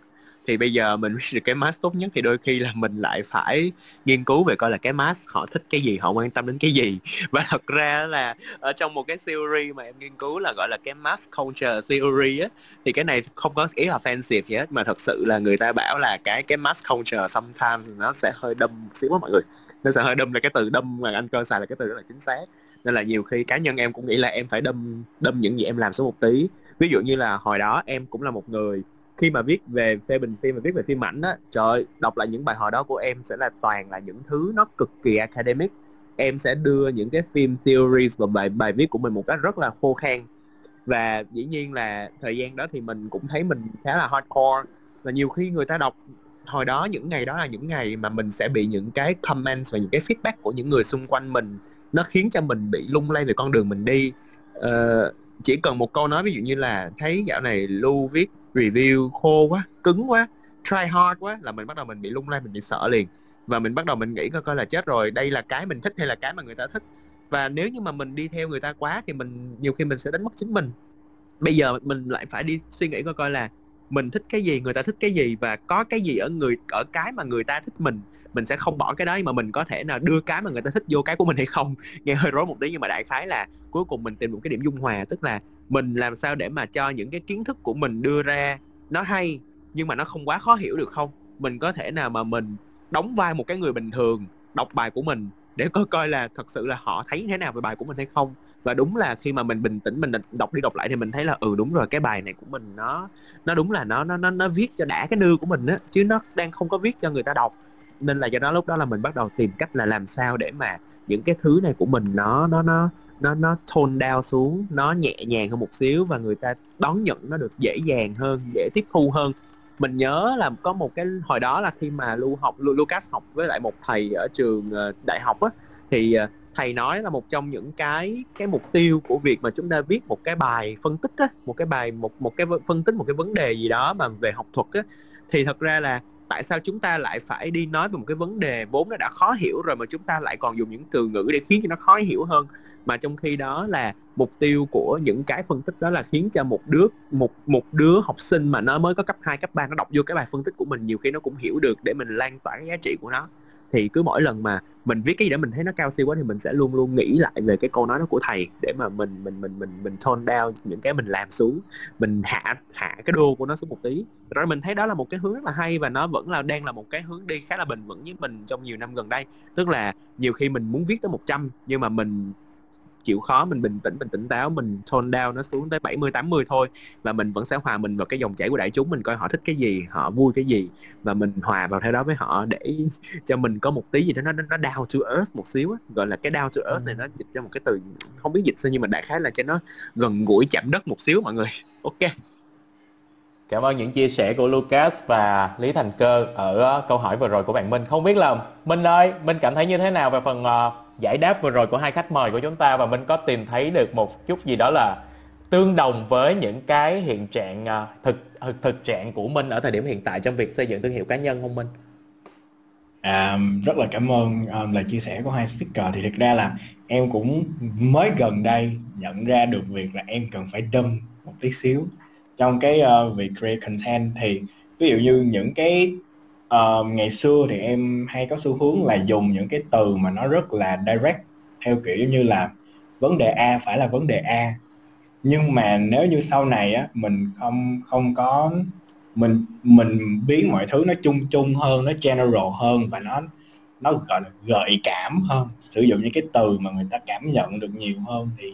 thì bây giờ mình biết được cái mask tốt nhất. Thì đôi khi là mình lại phải nghiên cứu về coi là cái mask họ thích cái gì, họ quan tâm đến cái gì. Và thật ra là ở trong một cái theory mà em nghiên cứu là gọi là cái mask culture theory á, thì cái này không có ý là offensive gì hết, mà thật sự là người ta bảo là cái cái mask culture sometimes nó sẽ hơi đâm một xíu á mọi người. Nó sẽ hơi đâm là cái từ đâm mà anh cơ xài là cái từ rất là chính xác. Nên là nhiều khi cá nhân em cũng nghĩ là em phải đâm đâm những gì em làm xuống một tí. Ví dụ như là hồi đó em cũng là một người khi mà viết về phê bình phim và viết về phim ảnh á trời đọc lại những bài hỏi đó của em sẽ là toàn là những thứ nó cực kỳ academic. Em sẽ đưa những cái phim theories và bài bài viết của mình một cách rất là khô khan. Và dĩ nhiên là thời gian đó thì mình cũng thấy mình khá là hardcore. Và nhiều khi người ta đọc hồi đó những ngày đó là những ngày mà mình sẽ bị những cái comment và những cái feedback của những người xung quanh mình. Nó khiến cho mình bị lung lay về con đường mình đi. Uh, chỉ cần một câu nói ví dụ như là thấy dạo này lưu viết review khô quá, cứng quá, try hard quá là mình bắt đầu mình bị lung lay, mình bị sợ liền. Và mình bắt đầu mình nghĩ coi coi là chết rồi, đây là cái mình thích hay là cái mà người ta thích. Và nếu như mà mình đi theo người ta quá thì mình, nhiều khi mình sẽ đánh mất chính mình. Bây giờ mình lại phải đi suy nghĩ coi coi là mình thích cái gì, người ta thích cái gì và có cái gì ở người, ở cái mà người ta thích mình mình sẽ không bỏ cái đấy mà mình có thể nào đưa cái mà người ta thích vô cái của mình hay không. Nghe hơi rối một tí nhưng mà đại khái là cuối cùng mình tìm được cái điểm dung hòa, tức là mình làm sao để mà cho những cái kiến thức của mình đưa ra nó hay, nhưng mà nó không quá khó hiểu được không? Mình có thể nào mà mình đóng vai một cái người bình thường, đọc bài của mình để coi coi là thật sự là họ thấy thế nào về bài của mình hay không? Và đúng là khi mà mình bình tĩnh, mình đọc đi đọc lại thì mình thấy là ừ đúng rồi, cái bài này của mình nó nó đúng là nó nó nó nó viết cho đã cái nư của mình á, chứ nó đang không có viết cho người ta đọc. Nên là do đó lúc đó là mình bắt đầu tìm cách là làm sao để mà những cái thứ này của mình nó nó nó nó nó tone down xuống, nó nhẹ nhàng hơn một xíu và người ta đón nhận nó được dễ dàng hơn, dễ tiếp thu hơn. Mình nhớ là có một cái, hồi đó là khi mà lưu học Lucas học với lại một thầy ở trường ờ, đại học á, thì ờ, thầy nói là một trong những cái cái mục tiêu của việc mà chúng ta viết một cái bài phân tích á, một cái bài, một một cái phân tích một cái vấn đề gì đó mà về học thuật á, thì thật ra là tại sao chúng ta lại phải đi nói về một cái vấn đề vốn nó đã khó hiểu rồi mà chúng ta lại còn dùng những từ ngữ để khiến cho nó khó hiểu hơn? Mà trong khi đó là mục tiêu của những cái phân tích đó là khiến cho một đứa một một đứa học sinh mà nó mới có cấp 2, cấp 3 nó đọc vô cái bài phân tích của mình nhiều khi nó cũng hiểu được để mình lan tỏa cái giá trị của nó. Thì cứ mỗi lần mà mình viết cái gì đó mình thấy nó cao siêu quá thì mình sẽ luôn luôn nghĩ lại về cái câu nói đó của thầy để mà mình mình mình mình mình tone down những cái mình làm xuống mình hạ hạ cái đô của nó xuống một tí. Rồi mình thấy đó là một cái hướng rất là hay và nó vẫn là đang là một cái hướng đi khá là bền vững với mình trong nhiều năm gần đây. Tức là nhiều khi mình muốn viết tới 100 nhưng mà mình chịu khó mình bình tĩnh mình tỉnh táo mình tone down nó xuống tới 70 80 thôi. Và mình vẫn sẽ hòa mình vào cái dòng chảy của đại chúng mình coi họ thích cái gì họ vui cái gì. Và mình hòa vào theo đó với họ để cho mình có một tí gì đó nó nó down to earth một xíu á. Gọi là cái down to earth này nó dịch ra một cái từ không biết dịch sao nhưng mà đại khái là cho nó gần gũi chạm đất một xíu mọi người. Ok. Cảm ơn những chia sẻ của Lucas và Lý Thành Cơ ở ờ, câu hỏi vừa rồi của bạn Minh. Không biết là Minh ơi, Minh cảm thấy như thế nào về phần uh, giải đáp vừa rồi của hai khách mời của chúng ta và mình có tìm thấy được một chút gì đó là tương đồng với những cái hiện trạng à, thực thực thực trạng của Minh ở thời điểm hiện tại trong việc xây dựng thương hiệu cá nhân không Minh? À, rất là cảm ơn um, lời chia sẻ của hai speaker thì thực ra là em cũng mới gần đây nhận ra được việc là em cần phải đâm một tí xíu trong cái uh, việc create content thì ví dụ như những cái uh, ngày xưa thì em hay có xu hướng là dùng những cái từ mà nó rất là direct theo kiểu như là vấn đề A phải là vấn đề A. Nhưng mà nếu như sau này á mình không không có mình mình biến mọi thứ nó chung chung hơn nó general hơn và nó nó gọi là gợi cảm hơn sử dụng những cái từ mà người ta cảm nhận được nhiều hơn thì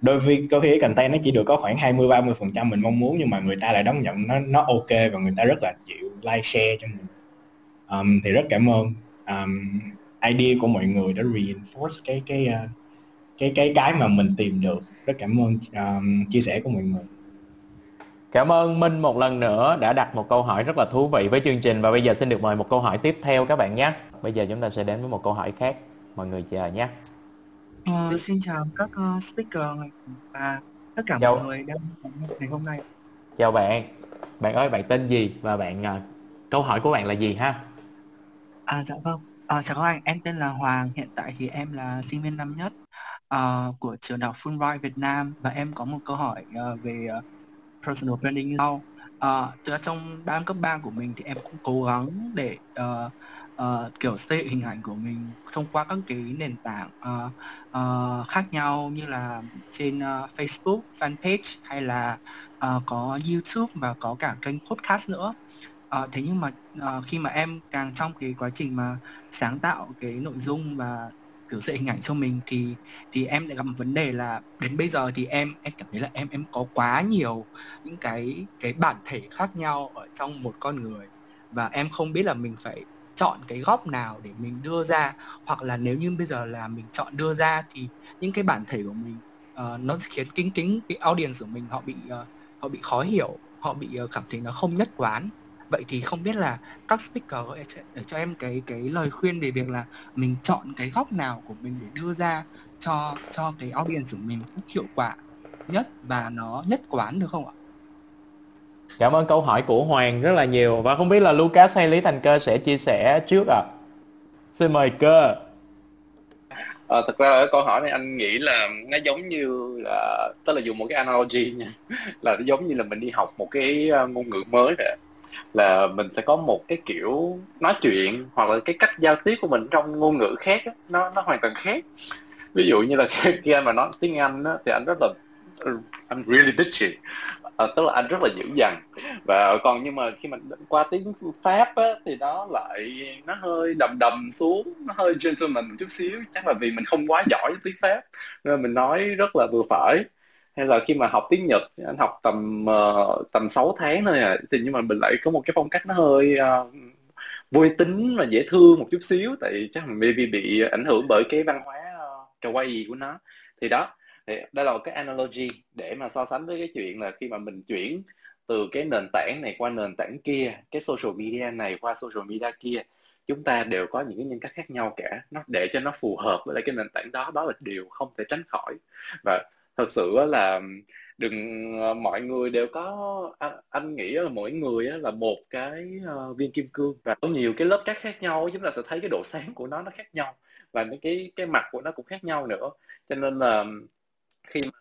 đôi khi đôi khi cái content nó chỉ được có khoảng 20 30 phần trăm mình mong muốn nhưng mà người ta lại đón nhận nó nó ok và người ta rất là chịu like share cho mình um, thì rất cảm ơn um, idea của mọi người đã reinforce cái cái uh, cái cái cái mà mình tìm được rất cảm ơn um, chia sẻ của mọi người Cảm ơn Minh một lần nữa đã đặt một câu hỏi rất là thú vị với chương trình và bây giờ xin được mời một câu hỏi tiếp theo các bạn nhé. Bây giờ chúng ta sẽ đến với một câu hỏi khác. Mọi người chờ nhé. Uh, xin chào các uh, speaker và tất cả chào. mọi người đang ngày hôm nay. Chào bạn. Bạn ơi, bạn tên gì và bạn uh, câu hỏi của bạn là gì ha? À dạ vâng. À, chào các anh, em tên là Hoàng. Hiện tại thì em là sinh viên năm nhất uh, của trường đại học Fulbright Việt Nam và em có một câu hỏi uh, về uh, personal branding như sau. Uh, trong năm cấp 3 của mình thì em cũng cố gắng để uh, uh, kiểu xây hình ảnh của mình thông qua các cái nền tảng uh, uh, khác nhau như là trên uh, Facebook fanpage hay là uh, có YouTube và có cả kênh podcast nữa à, thế nhưng mà à, khi mà em càng trong cái quá trình mà sáng tạo cái nội dung và kiểu dạy hình ảnh cho mình thì thì em lại gặp một vấn đề là đến bây giờ thì em em cảm thấy là em em có quá nhiều những cái cái bản thể khác nhau ở trong một con người. Và em không biết là mình phải chọn cái góc nào để mình đưa ra hoặc là nếu như bây giờ là mình chọn đưa ra thì những cái bản thể của mình uh, nó khiến kính kính cái audience của mình họ bị uh, họ bị khó hiểu họ bị uh, cảm thấy nó không nhất quán vậy thì không biết là các speaker để cho em cái cái lời khuyên về việc là mình chọn cái góc nào của mình để đưa ra cho cho cái audience của mình một hiệu quả nhất và nó nhất quán được không ạ? Cảm ơn câu hỏi của Hoàng rất là nhiều và không biết là Lucas hay Lý Thành Cơ sẽ chia sẻ trước ạ. À? Xin mời cơ. À, thật ra ở câu hỏi này anh nghĩ là nó giống như là tức là dùng một cái analogy nha là nó giống như là mình đi học một cái ờ, ngôn ngữ mới vậy là mình sẽ có một cái kiểu nói chuyện hoặc là cái cách giao tiếp của mình trong ngôn ngữ khác đó, nó nó hoàn toàn khác. Ví dụ như là khi khi anh mà nói tiếng Anh đó, thì anh rất là I'm really bitchy. À, tức là anh rất là dữ dằn. Và còn nhưng mà khi mà qua tiếng pháp á, thì nó lại nó hơi đầm đầm xuống nó hơi gentleman một chút xíu. Chắc là vì mình không quá giỏi tiếng pháp nên mình nói rất là vừa phải hay là khi mà học tiếng Nhật anh học tầm uh, tầm 6 tháng thôi à thì nhưng mà mình lại có một cái phong cách nó hơi uh, vui tính và dễ thương một chút xíu tại chắc là maybe bị ảnh hưởng bởi cái văn hóa ờ, uh, gì của nó. Thì đó thì đây là một cái analogy để mà so sánh với cái chuyện là khi mà mình chuyển từ cái nền tảng này qua nền tảng kia cái social media này qua social media kia chúng ta đều có những cái nhân cách khác nhau cả. Nó để cho nó phù hợp với lại cái nền tảng đó đó là điều không thể tránh khỏi. Và thật sự là đừng ờ, mọi người đều có anh, anh nghĩ là mỗi người là một cái ờ, viên kim cương và có nhiều cái lớp cát khác nhau chúng ta sẽ thấy cái độ sáng của nó nó khác nhau và cái cái mặt của nó cũng khác nhau nữa. Cho nên là khi mà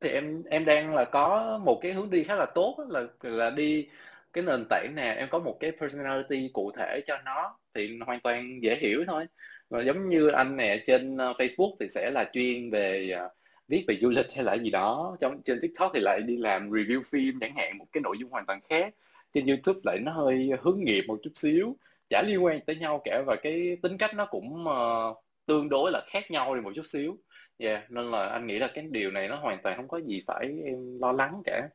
thì em em đang là có một cái hướng đi khá là tốt là là đi cái nền tảng nè em có một cái personality cụ thể cho nó thì hoàn toàn dễ hiểu thôi. Và giống như anh nè trên ờ, Facebook thì sẽ là chuyên về uh, viết về du lịch hay là gì đó trong trên tiktok thì lại đi làm review phim chẳng hạn một cái nội dung hoàn toàn khác trên youtube lại nó hơi hướng nghiệp một chút xíu chả liên quan tới nhau cả và cái tính cách nó cũng uh, tương đối là khác nhau đi một chút xíu Yeah, nên là anh nghĩ là cái điều này nó hoàn toàn không có gì phải em lo lắng cả.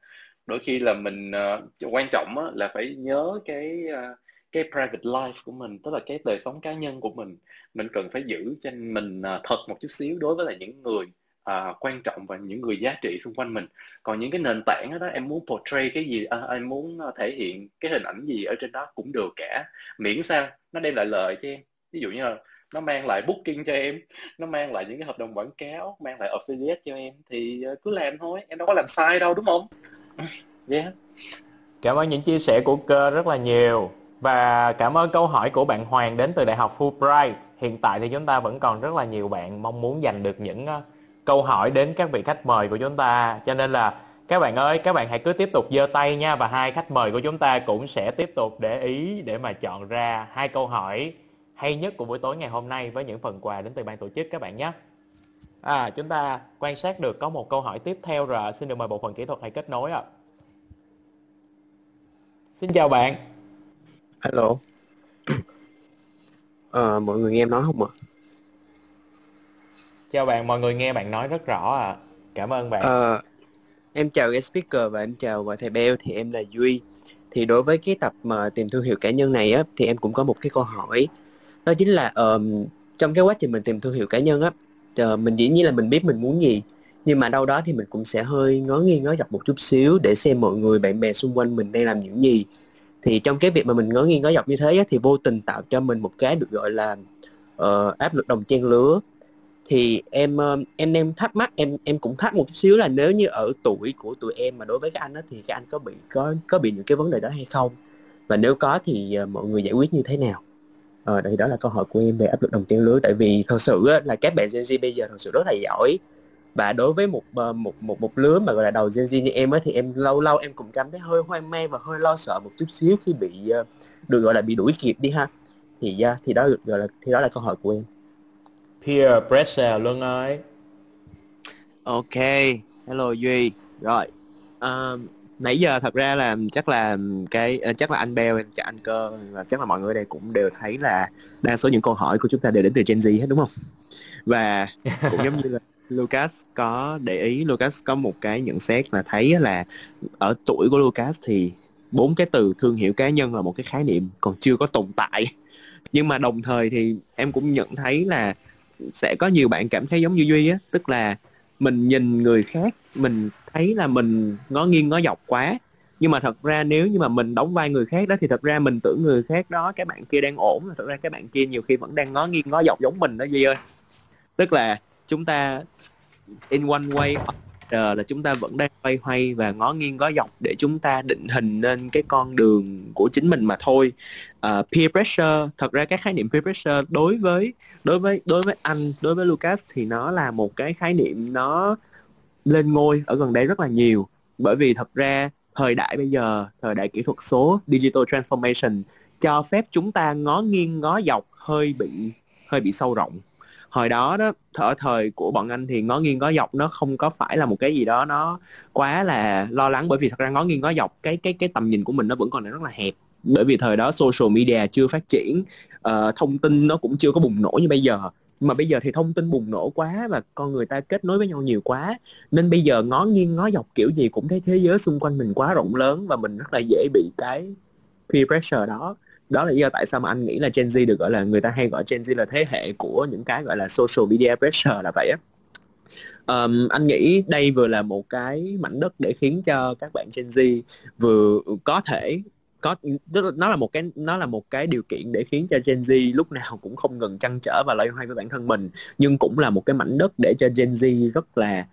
Đôi khi là mình uh, quan trọng á, là phải nhớ cái uh, cái private life của mình, tức là cái đời sống cá nhân của mình. Mình cần phải giữ cho mình uh, thật một chút xíu đối với là những người uh, quan trọng và những người giá trị xung quanh mình. Còn những cái nền tảng đó, đó em muốn portray cái gì, uh, em muốn à, thể hiện cái hình ảnh gì ở trên đó cũng được cả. Miễn sao nó đem lại lợi cho em. Ví dụ như là nó mang lại booking cho em nó mang lại những cái hợp đồng quảng cáo mang lại affiliate cho em thì cứ làm thôi em đâu có làm sai đâu đúng không yeah cảm ơn những chia sẻ của cơ rất là nhiều và cảm ơn câu hỏi của bạn Hoàng đến từ Đại học Fulbright. Hiện tại thì chúng ta vẫn còn rất là nhiều bạn mong muốn giành được những câu hỏi đến các vị khách mời của chúng ta. Cho nên là các bạn ơi, các bạn hãy cứ tiếp tục giơ tay nha và hai khách mời của chúng ta cũng sẽ tiếp tục để ý để mà chọn ra hai câu hỏi hay nhất của buổi tối ngày hôm nay với những phần quà đến từ ban tổ chức các bạn nhé. À, chúng ta quan sát được có một câu hỏi tiếp theo rồi, xin được mời bộ phận kỹ thuật hãy kết nối ạ. À. Xin chào bạn. Hello. à, mọi người nghe em nói không ạ? Chào bạn, mọi người nghe bạn nói rất rõ ạ. À. Cảm ơn bạn. À, em chào cái speaker và em chào thầy Beo thì em là Duy. Thì đối với cái tập mà tìm thương hiệu cá nhân này á thì em cũng có một cái câu hỏi đó chính là um, trong cái quá trình mình tìm thương hiệu cá nhân á uh, mình dĩ nhiên là mình biết mình muốn gì nhưng mà đâu đó thì mình cũng sẽ hơi ngó nghiêng ngó dọc một chút xíu để xem mọi người bạn bè xung quanh mình đang làm những gì thì trong cái việc mà mình ngó nghiêng ngó dọc như thế á, thì vô tình tạo cho mình một cái được gọi là uh, áp lực đồng trang lứa thì em um, em em thắc mắc em em cũng thắc một chút xíu là nếu như ở tuổi của tụi em mà đối với các anh đó thì các anh có bị có có bị những cái vấn đề đó hay không? Và nếu có thì ờ, mọi người giải quyết như thế nào? Ờ, thì đó là câu hỏi của em về áp lực đồng tiền lứa. Tại vì thật sự á, là các bạn Gen Z bây giờ thật sự rất là giỏi. Và đối với một ờ, một một một lứa mà gọi là đầu Gen Z như em á thì em lâu lâu em cũng cảm thấy hơi hoang mang và hơi lo sợ một chút xíu khi bị ờ, được gọi là bị đuổi kịp đi ha. Thì thì đó gọi là thì đó là câu hỏi của em peer pressure luôn ơi. Ok hello duy. Rồi um, nãy giờ thật ra là chắc là cái ờ, chắc là anh Bell chắc anh cơ và chắc là mọi người ở đây cũng đều thấy là đa số những câu hỏi của chúng ta đều đến từ Gen Z hết đúng không? Và cũng giống như là Lucas có để ý Lucas có một cái nhận xét là thấy là ở tuổi của Lucas thì bốn cái từ thương hiệu cá nhân là một cái khái niệm còn chưa có tồn tại. Nhưng mà đồng thời thì em cũng nhận thấy là sẽ có nhiều bạn cảm thấy giống như duy á, tức là mình nhìn người khác, mình thấy là mình ngó nghiêng, ngó dọc quá. Nhưng mà thật ra nếu như mà mình đóng vai người khác đó, thì thật ra mình tưởng người khác đó, cái bạn kia đang ổn, thật ra cái bạn kia nhiều khi vẫn đang ngó nghiêng, ngó dọc giống mình đó, Duy ơi. Tức là chúng ta in one way giờ là chúng ta vẫn đang quay hoay và ngó nghiêng ngó dọc để chúng ta định hình nên cái con đường của chính mình mà thôi. Uh, peer pressure thật ra các khái niệm peer pressure đối với đối với đối với anh đối với Lucas thì nó là một cái khái niệm nó lên ngôi ở gần đây rất là nhiều. Bởi vì thật ra thời đại bây giờ thời đại kỹ thuật số digital transformation cho phép chúng ta ngó nghiêng ngó dọc hơi bị hơi bị sâu rộng hồi đó đó ở thời của bọn anh thì ngó nghiêng ngó dọc nó không có phải là một cái gì đó nó quá là lo lắng. Bởi vì thật ra ngó nghiêng ngó dọc cái cái cái tầm nhìn của mình nó vẫn còn là rất là hẹp. Bởi vì thời đó social media chưa phát triển uh, thông tin nó cũng chưa có bùng nổ như bây giờ. Mà bây giờ thì thông tin bùng nổ quá và con người ta kết nối với nhau nhiều quá. Nên bây giờ ngó nghiêng ngó dọc kiểu gì cũng thấy thế giới xung quanh mình quá rộng lớn và mình rất là dễ bị cái peer pressure đó đó là lý do tại sao mà anh nghĩ là Gen Z được gọi là người ta hay gọi Gen Z là thế hệ của những cái gọi là social media pressure là vậy á. Um, anh nghĩ đây vừa là một cái mảnh đất để khiến cho các bạn Gen Z vừa có thể có nó là một cái nó là một cái điều kiện để khiến cho Gen Z lúc nào cũng không ngừng chăn trở và loay hoay với bản thân mình nhưng cũng là một cái mảnh đất để cho Gen Z rất là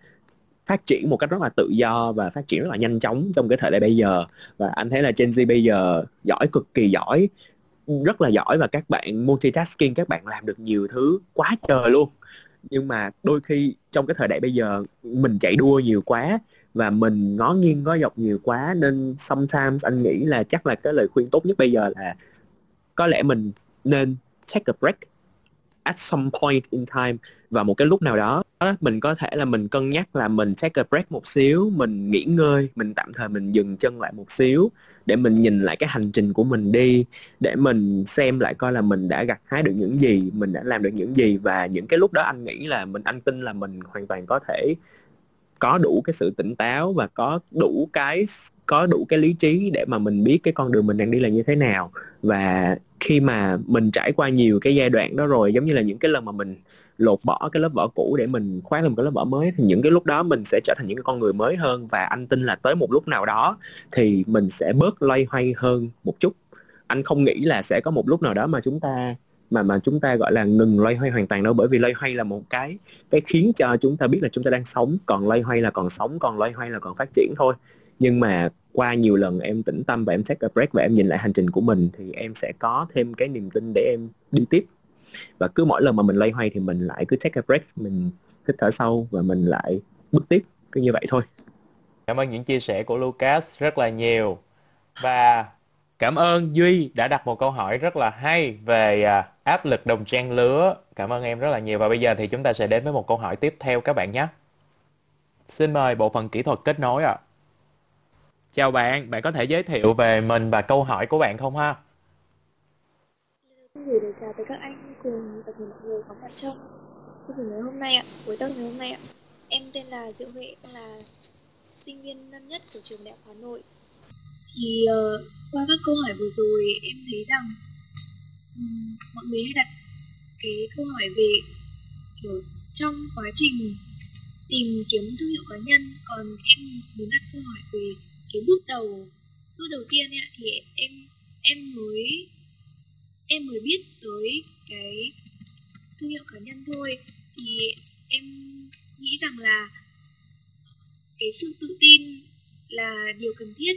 phát triển một cách rất là tự do và phát triển rất là nhanh chóng trong cái thời đại bây giờ. Và anh thấy là Gen Z bây giờ giỏi, cực kỳ giỏi, rất là giỏi và các bạn multitasking, các bạn làm được nhiều thứ quá trời luôn. Nhưng mà đôi khi trong cái thời đại bây giờ, mình chạy đua nhiều quá và mình ngó nghiêng, ngó dọc nhiều quá, nên sometimes anh nghĩ là chắc là cái lời khuyên tốt nhất bây giờ là có lẽ mình nên take a break at some point in time. Và một cái lúc nào đó mình có thể là mình cân nhắc là mình take a break một xíu, mình nghỉ ngơi, mình tạm thời mình dừng chân lại một xíu để mình nhìn lại cái hành trình của mình đi, để mình xem lại coi là mình đã gặt hái được những gì, mình đã làm được những gì. Và những cái lúc đó anh nghĩ là mình, anh tin là mình hoàn toàn có thể có đủ cái sự tỉnh táo và có đủ cái, có đủ cái lý trí để mà mình biết cái con đường mình đang đi là như thế nào. Và khi mà mình trải qua nhiều cái giai đoạn đó rồi, giống như là những cái lần mà mình lột bỏ cái lớp vỏ cũ để mình khoác lên một cái lớp vỏ mới, thì những cái lúc đó mình sẽ trở thành những cái con người mới hơn và anh tin là tới một lúc nào đó thì mình sẽ bớt loay hoay hơn một chút. Anh không nghĩ là sẽ có một lúc nào đó mà chúng ta, mà mà chúng ta, gọi là, ngừng loay hoay hoàn toàn đâu, bởi vì loay hoay là một cái cái khiến cho chúng ta biết là chúng ta đang sống, còn loay hoay là còn sống, còn loay hoay là còn phát triển thôi. Nhưng mà qua nhiều lần em tĩnh tâm và em take a break và em nhìn lại hành trình của mình, thì em sẽ có thêm cái niềm tin để em đi tiếp. Và cứ mỗi lần mà mình loay hoay thì mình lại cứ take a break, mình hít thở sâu và mình lại bước tiếp, cứ như vậy thôi. Cảm ơn những chia sẻ của Lucas rất là nhiều. Và cảm ơn Duy đã đặt một câu hỏi rất là hay về à, áp lực đồng trang lứa. Cảm ơn em rất là nhiều. Và bây giờ thì chúng ta sẽ đến với một câu hỏi tiếp theo các bạn nhé. Xin mời bộ phận kỹ thuật kết nối ạ. à chào bạn bạn có thể giới thiệu về mình và câu hỏi của bạn không ha Xin gửi lời chào tới các anh cùng tất cả mọi người có mặt trong chương trình ngày hôm nay ạ, buổi tối ngày hôm nay ạ. Em tên là Diệu Huệ, là sinh viên năm nhất của trường Đại học Hà Nội. Thì uh, qua các câu hỏi vừa rồi em thấy rằng um, mọi người hay đặt cái câu hỏi về kiểu trong quá trình tìm kiếm thương hiệu cá nhân còn em muốn đặt câu hỏi về cái bước đầu bước đầu tiên ấy, thì em em mới em mới biết tới cái thương hiệu cá nhân thôi. Thì em nghĩ rằng là cái sự tự tin là điều cần thiết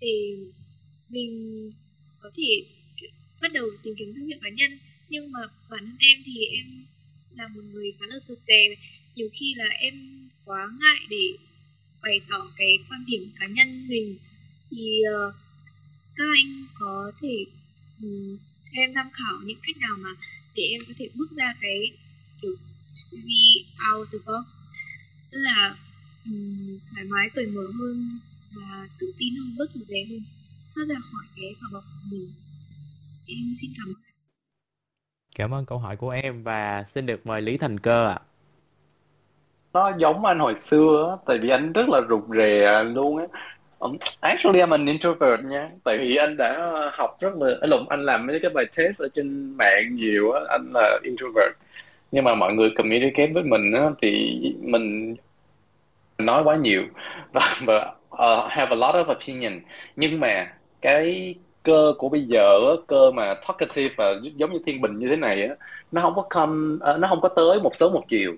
để mình có thể bắt đầu tìm kiếm thương hiệu cá nhân. Nhưng mà bản thân em thì em là một người khá là rụt rè nhiều khi là em quá ngại để bày tỏ cái quan điểm cá nhân mình thì uh, các anh có thể um, cho em tham khảo những cách nào mà để em có thể bước ra cái kiểu be out the box tức là um, thoải mái cởi mở hơn và tự tin hơn bước thử rè hơn. Thoát ra khỏi cái vỏ bọc của mình. Em xin cảm ơn. Cảm ơn câu hỏi của em và xin được mời lý thành cơ ạ. à nó giống anh hồi xưa á tại vì anh rất là rụt rè luôn á. Um, actually I'm an introvert nha tại vì anh đã học rất là à, anh anh làm mấy cái bài test ở trên mạng nhiều á anh là introvert. Nhưng mà mọi người communicate với mình á thì mình nói quá nhiều. Và, và uh, have a lot of opinion. Nhưng mà cái cơ của bây giờ cơ mà talkative và giống như thiên bình như thế này á nó không có come uh, nó không có tới một sớm một chiều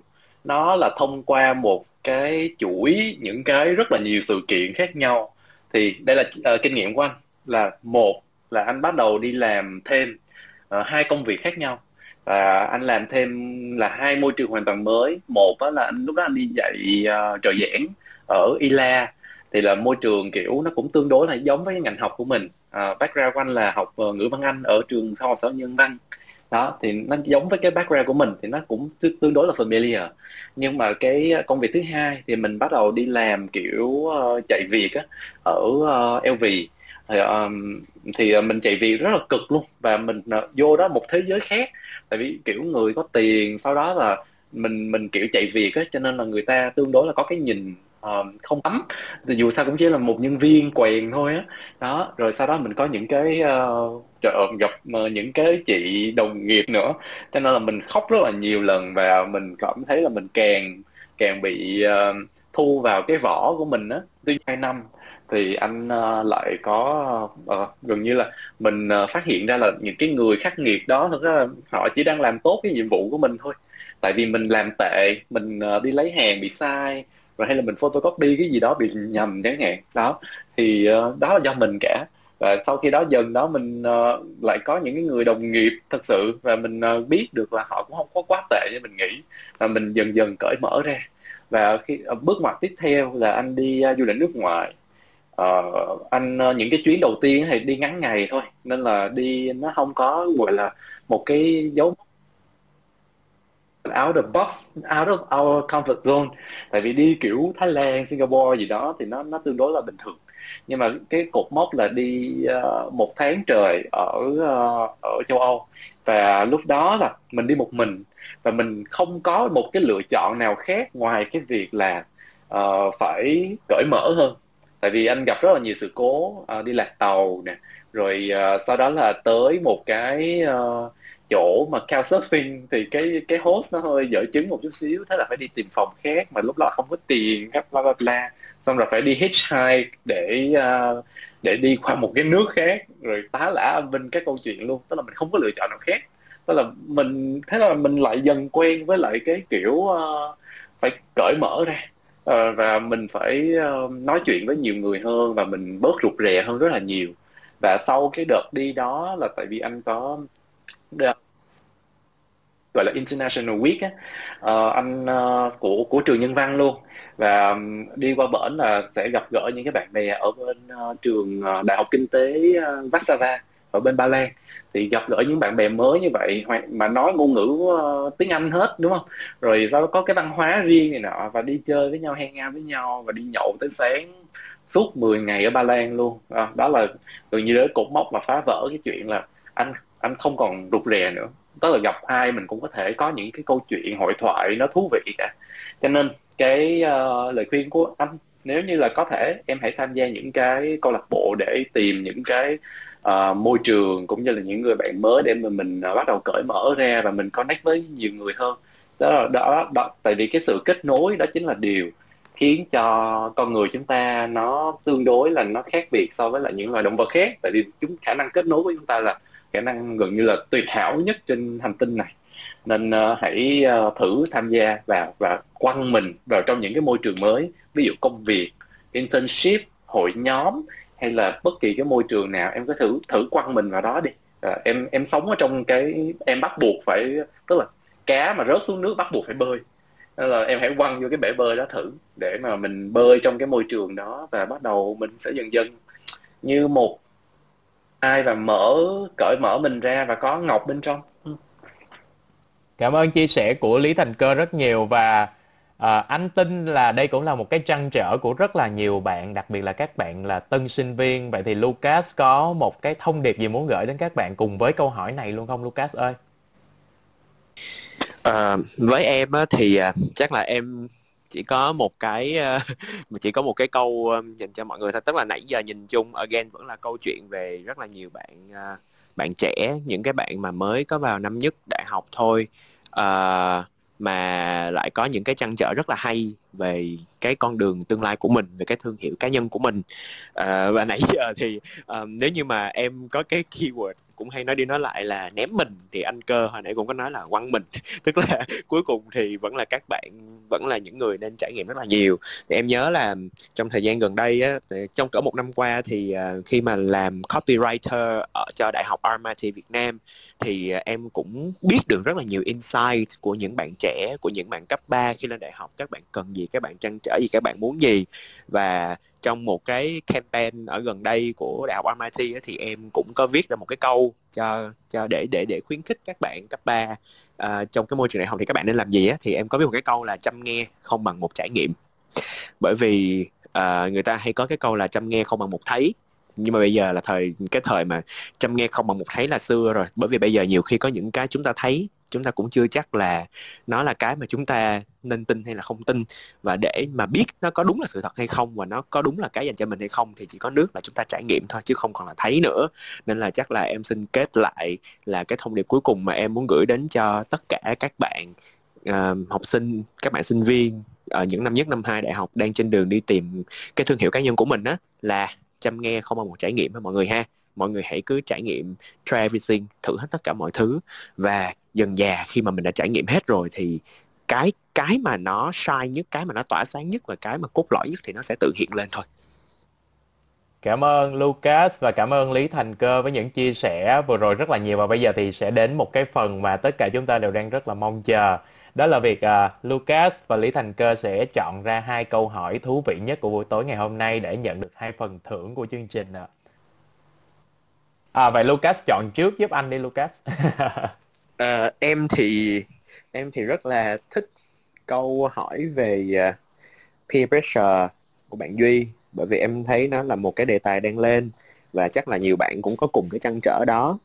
nó là thông qua một cái chuỗi những cái rất là nhiều sự kiện khác nhau. Thì đây là uh, kinh nghiệm của anh. Là một là anh bắt đầu đi làm thêm uh, hai công việc khác nhau. Và anh làm thêm là hai môi trường hoàn toàn mới. Một đó là anh lúc đó anh đi dạy uh, trợ giảng ở ILA thì là môi trường kiểu nó cũng tương đối là giống với cái ngành học của mình. Uh, background của anh là học uh, ngữ văn anh ở trường sau học sở nhân văn đó thì nó giống với cái background của mình thì nó cũng tương đối là familiar. Nhưng mà cái ờ, công việc thứ hai thì mình bắt đầu đi làm kiểu uh, chạy việc á ở ờ, uh, LV thì, um, thì mình chạy việc rất là cực luôn và mình uh, vô đó một thế giới khác. Tại vì kiểu người có tiền sau đó là mình mình kiểu chạy việc á cho nên là người ta tương đối là có cái nhìn uh, không lắm thì dù sao cũng chỉ là một nhân viên quèn thôi á. Đó rồi sau đó mình có những cái uh, gặp uh, những cái chị đồng nghiệp nữa. Cho nên là mình khóc rất là nhiều lần và mình cảm thấy là mình càng càng bị uh, thu vào cái vỏ của mình á. Tuy hai năm thì anh uh, lại có uh, gần như là mình uh, phát hiện ra là những cái người khắc nghiệt đó thực ra họ chỉ đang làm tốt cái nhiệm vụ của mình thôi. Tại vì mình làm tệ mình uh, đi lấy hàng bị sai rồi hay là mình photocopy cái gì đó bị nhầm chẳng hạn. Đó thì uh, đó là do mình cả. Và sau khi đó dần đó mình uh, lại có những cái người đồng nghiệp thật sự và mình uh, biết được là họ cũng không có quá tệ như mình nghĩ. Và mình dần dần cởi mở ra. Và khi uh, bước ngoặt tiếp theo là anh đi uh, du lịch nước ngoài. Uh, anh uh, những cái chuyến đầu tiên thì đi ngắn ngày thôi. Nên là đi nó không có gọi là một cái dấu out of box out of our comfort zone. Tại vì đi kiểu Thái Lan Singapore gì đó thì nó nó tương đối là bình thường. Nhưng mà cái cột mốc là đi uh, một tháng trời ở uh, ở châu Âu. Và lúc đó là mình đi một mình. Và mình không có một cái lựa chọn nào khác ngoài cái việc là uh, phải cởi mở hơn. Tại vì anh gặp rất là nhiều sự cố uh, đi lạc tàu nè. Rồi uh, sau đó là tới một cái uh, chỗ mà couchsurfing thì cái cái host nó hơi dở chứng một chút xíu thế là phải đi tìm phòng khác mà lúc đó không có tiền các bla bla bla. Xong rồi phải đi hitchhike để uh, để đi qua một cái nước khác. Rồi tá lả âm binh cái câu chuyện luôn tức là mình không có lựa chọn nào khác. Tức là mình thế là mình lại dần quen với lại cái kiểu uh, phải cởi mở ra. Uh, và mình phải uh, nói chuyện với nhiều người hơn và mình bớt rụt rè hơn rất là nhiều. Và sau cái đợt đi đó là tại vì anh có gọi là International Week á. Uh, anh uh, của của trường nhân văn luôn. Và đi qua bển là sẽ gặp gỡ những cái bạn bè ở bên uh, trường uh, đại học kinh tế uh, Warsaw ở bên Ba Lan. Thì gặp gỡ những bạn bè mới như vậy mà nói ngôn ngữ uh, tiếng Anh hết đúng không? Rồi sau đó có cái văn hóa riêng này nọ và đi chơi với nhau hang out với nhau và đi nhậu tới sáng suốt 10 ngày ở Ba Lan luôn. À, đó là gần như đến cột mốc mà phá vỡ cái chuyện là anh anh không còn rụt rè nữa. Tức là gặp ai mình cũng có thể có những cái câu chuyện hội thoại nó thú vị cả. Cho nên cái uh, lời khuyên của anh nếu như là có thể em hãy tham gia những cái câu lạc bộ để tìm những cái uh, môi trường cũng như là những người bạn mới để mà mình uh, bắt đầu cởi mở ra và mình connect với nhiều người hơn. Đó là đó, đó tại vì cái sự kết nối đó chính là điều khiến cho con người chúng ta nó tương đối là nó khác biệt so với lại những loài động vật khác. Tại vì chúng khả năng kết nối của chúng ta là khả năng gần như là tuyệt hảo nhất trên hành tinh này. Nên uh, hãy uh, thử tham gia vào và quăng mình vào trong những cái môi trường mới. Ví dụ công việc internship hội nhóm hay là bất kỳ cái môi trường nào em cứ thử thử quăng mình vào đó đi. À, em em sống ở trong cái em bắt buộc phải tức là cá mà rớt xuống nước bắt buộc phải bơi. Nên là em hãy quăng vô cái bể bơi đó thử để mà mình bơi trong cái môi trường đó và bắt đầu mình sẽ dần dần như một ai và mở cởi mở mình ra và có ngọc bên trong. Ừ. cảm ơn chia sẻ của lý thành cơ rất nhiều và à, anh tin là đây cũng là một cái trăn trở của rất là nhiều bạn đặc biệt là các bạn là tân sinh viên. Vậy thì lucas có một cái thông điệp gì muốn gửi đến các bạn cùng với câu hỏi này luôn không lucas ơi? À, với em á, thì à, chắc là em chỉ có một cái uh, chỉ có một cái câu uh, dành cho mọi người thôi. Tức là nãy giờ nhìn chung again vẫn là câu chuyện về rất là nhiều bạn uh, bạn trẻ những cái bạn mà mới có vào năm nhất đại học thôi. Uh, mà lại có những cái trăn trở rất là hay về cái con đường tương lai của mình về cái thương hiệu cá nhân của mình. À, và nãy giờ thì um, nếu như mà em có cái keyword cũng hay nói đi nói lại là ném mình thì anh cơ hồi nãy cũng có nói là quăng mình. Tức là cuối cùng thì vẫn là các bạn vẫn là những người nên trải nghiệm rất là nhiều. Thì em nhớ là trong thời gian gần đây á trong cỡ một năm qua thì ờ, khi mà làm copywriter ở cho đại học RMIT Việt Nam thì ờ, em cũng biết được rất là nhiều insight của những bạn trẻ của những bạn cấp 3 khi lên đại học. Các bạn cần gì các bạn trăn trở gì các bạn muốn gì. Và trong một cái campaign ở gần đây của đại học MIT ấy, thì em cũng có viết ra một cái câu cho cho để để để khuyến khích các bạn cấp 3 uh, à, trong cái môi trường đại học thì các bạn nên làm gì á thì em có viết một cái câu là chăm nghe không bằng một trải nghiệm. Bởi vì uh, người ta hay có cái câu là chăm nghe không bằng một thấy. Nhưng mà bây giờ là thời cái thời mà chăm nghe không bằng một thấy là xưa rồi. Bởi vì bây giờ nhiều khi có những cái chúng ta thấy chúng ta cũng chưa chắc là nó là cái mà chúng ta nên tin hay là không tin. Và để mà biết nó có đúng là sự thật hay không và nó có đúng là cái dành cho mình hay không thì chỉ có nước là chúng ta trải nghiệm thôi chứ không còn là thấy nữa. Nên là chắc là em xin kết lại là cái thông điệp cuối cùng mà em muốn gửi đến cho tất cả các bạn uh, học sinh các bạn sinh viên ở những năm nhất năm hai đại học đang trên đường đi tìm cái thương hiệu cá nhân của mình á là chăm nghe không bằng một trải nghiệm ha mọi người ha. Mọi người hãy cứ trải nghiệm try everything thử hết tất cả mọi thứ. Và dần già khi mà mình đã trải nghiệm hết rồi thì cái cái mà nó sai nhất cái mà nó tỏa sáng nhất và cái mà cốt lõi nhất thì nó sẽ tự hiện lên thôi Cảm ơn Lucas và cảm ơn Lý Thành Cơ với những chia sẻ vừa rồi rất là nhiều và bây giờ thì sẽ đến một cái phần mà tất cả chúng ta đều đang rất là mong chờ. Đó là việc uh, Lucas và Lý Thành Cơ sẽ chọn ra hai câu hỏi thú vị nhất của buổi tối ngày hôm nay để nhận được hai phần thưởng của chương trình ạ. À, vậy Lucas chọn trước giúp anh đi Lucas. à, em thì em thì rất là thích câu hỏi về uh, peer pressure của bạn Duy bởi vì em thấy nó là một cái đề tài đang lên và chắc là nhiều bạn cũng có cùng cái trăn trở đó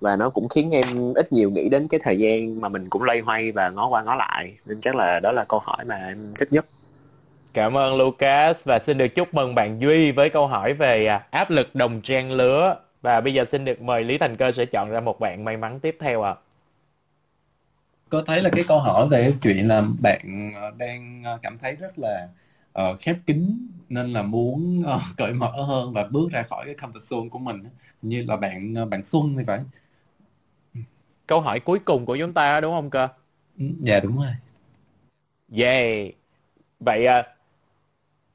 và nó cũng khiến em ít nhiều nghĩ đến cái thời gian mà mình cũng loay hoay và ngó qua ngó lại nên chắc là đó là câu hỏi mà em thích nhất Cảm ơn Lucas và xin được chúc mừng bạn Duy với câu hỏi về à, áp lực đồng trang lứa. Và bây giờ xin được mời Lý Thành Cơ sẽ chọn ra một bạn may mắn tiếp theo ạ. À. Có thấy là cái câu hỏi về chuyện là bạn ờ, đang ờ, cảm thấy rất là uh, khép kín nên là muốn uh, cởi mở hơn và bước ra khỏi cái comfort zone của mình như là bạn bạn Xuân thì phải. Câu hỏi cuối cùng của chúng ta đúng không cơ? Ừ, dạ đúng rồi. Yeah. Vậy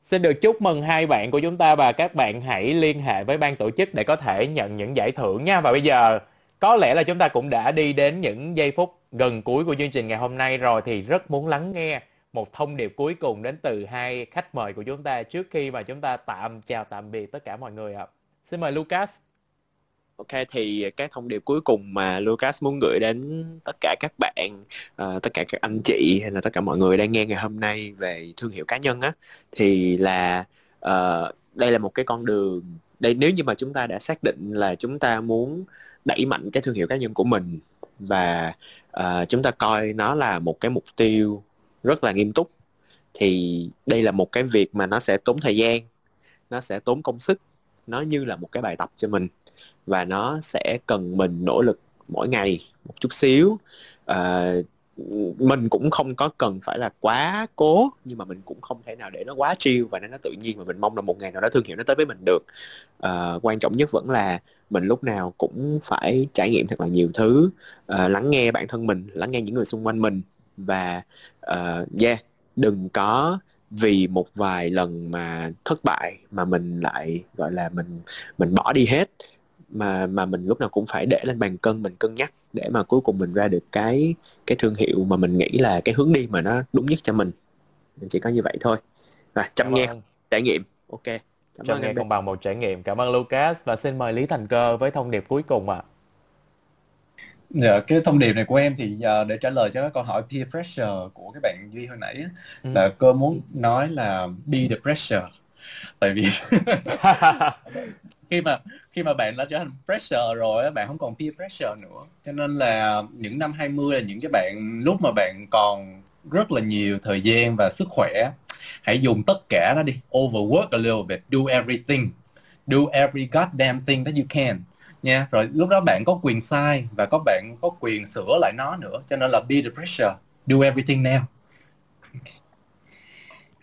Xin được chúc mừng hai bạn của chúng ta và các bạn hãy liên hệ với ban tổ chức để có thể nhận những giải thưởng nha. Và bây giờ có lẽ là chúng ta cũng đã đi đến những giây phút gần cuối của chương trình ngày hôm nay rồi thì rất muốn lắng nghe một thông điệp cuối cùng đến từ hai khách mời của chúng ta trước khi mà chúng ta tạm chào tạm biệt tất cả mọi người ạ. Xin mời Lucas. Ok thì cái thông điệp cuối cùng mà Lucas muốn gửi đến tất cả các bạn, uh, tất cả các anh chị hay là tất cả mọi người đang nghe ngày hôm nay về thương hiệu cá nhân á thì là uh, đây là một cái con đường đây nếu như mà chúng ta đã xác định là chúng ta muốn đẩy mạnh cái thương hiệu cá nhân của mình và uh, chúng ta coi nó là một cái mục tiêu rất là nghiêm túc. Thì đây là một cái việc mà nó sẽ tốn thời gian nó sẽ tốn công sức nó như là một cái bài tập cho mình. Và nó sẽ cần mình nỗ lực mỗi ngày một chút xíu. À, mình cũng không có cần phải là quá cố nhưng mà mình cũng không thể nào để nó quá chiêu và nó tự nhiên mà mình mong là một ngày nào đó thương hiệu nó tới với mình được. À, quan trọng nhất vẫn là mình lúc nào cũng phải trải nghiệm thật là nhiều thứ à, lắng nghe bản thân mình lắng nghe những người xung quanh mình và uh, yeah đừng có vì một vài lần mà thất bại mà mình lại gọi là mình mình bỏ đi hết. Mà mà mình lúc nào cũng phải để lên bàn cân mình cân nhắc để mà cuối cùng mình ra được cái cái thương hiệu mà mình nghĩ là cái hướng đi mà nó đúng nhất cho mình. Mình chỉ có như vậy thôi. Và chăm nghe trải nghiệm. Ok cảm chăm nghe không bằng một trải nghiệm cảm ơn Lucas và xin mời Lý Thành Cơ với thông điệp cuối cùng ạ à. Dạ, cái thông điệp này của em thì uh, để trả lời cho cái câu hỏi peer pressure của cái bạn Duy hồi nãy ừ. là cơ muốn nói là be the pressure tại vì khi mà khi mà bạn đã trở thành pressure rồi bạn không còn peer pressure nữa cho nên là những năm 20 là những cái bạn lúc mà bạn còn rất là nhiều thời gian và sức khỏe hãy dùng tất cả nó đi overwork a little bit do everything do every goddamn thing that you can nha rồi lúc đó bạn có quyền sai và có bạn có quyền sửa lại nó nữa cho nên là be the pressure do everything now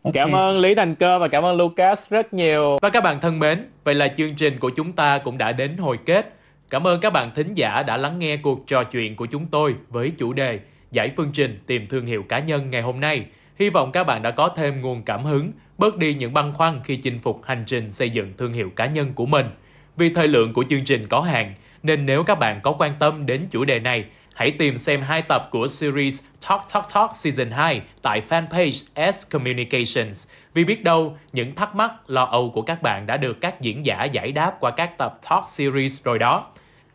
Okay. Cảm ơn Lý Thành Cơ và cảm ơn Lucas rất nhiều. Và các bạn thân mến, vậy là chương trình của chúng ta cũng đã đến hồi kết. Cảm ơn các bạn thính giả đã lắng nghe cuộc trò chuyện của chúng tôi với chủ đề Giải phương trình tìm thương hiệu cá nhân ngày hôm nay. Hy vọng các bạn đã có thêm nguồn cảm hứng, bớt đi những băn khoăn khi chinh phục hành trình xây dựng thương hiệu cá nhân của mình. Vì thời lượng của chương trình có hạn, nên nếu các bạn có quan tâm đến chủ đề này, hãy tìm xem hai tập của series Talk Talk Talk Season 2 tại fanpage S Communications. Vì biết đâu, những thắc mắc, lo âu của các bạn đã được các diễn giả giải đáp qua các tập Talk Series rồi đó.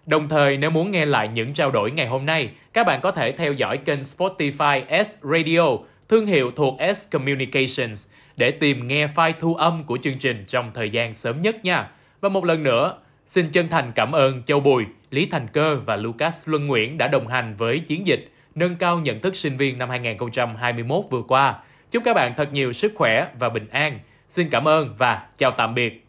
Đồng thời, nếu muốn nghe lại những trao đổi ngày hôm nay, các bạn có thể theo dõi kênh Spotify S Radio, thương hiệu thuộc S Communications, để tìm nghe file thu âm của chương trình trong thời gian sớm nhất nha. Và một lần nữa, xin chân thành cảm ơn Châu Bùi, Lý Thành Cơ và Lucas Luân Nguyễn đã đồng hành với chiến dịch nâng cao nhận thức sinh viên năm 2021 vừa qua. Chúc các bạn thật nhiều sức khỏe và bình an. Xin cảm ơn và chào tạm biệt.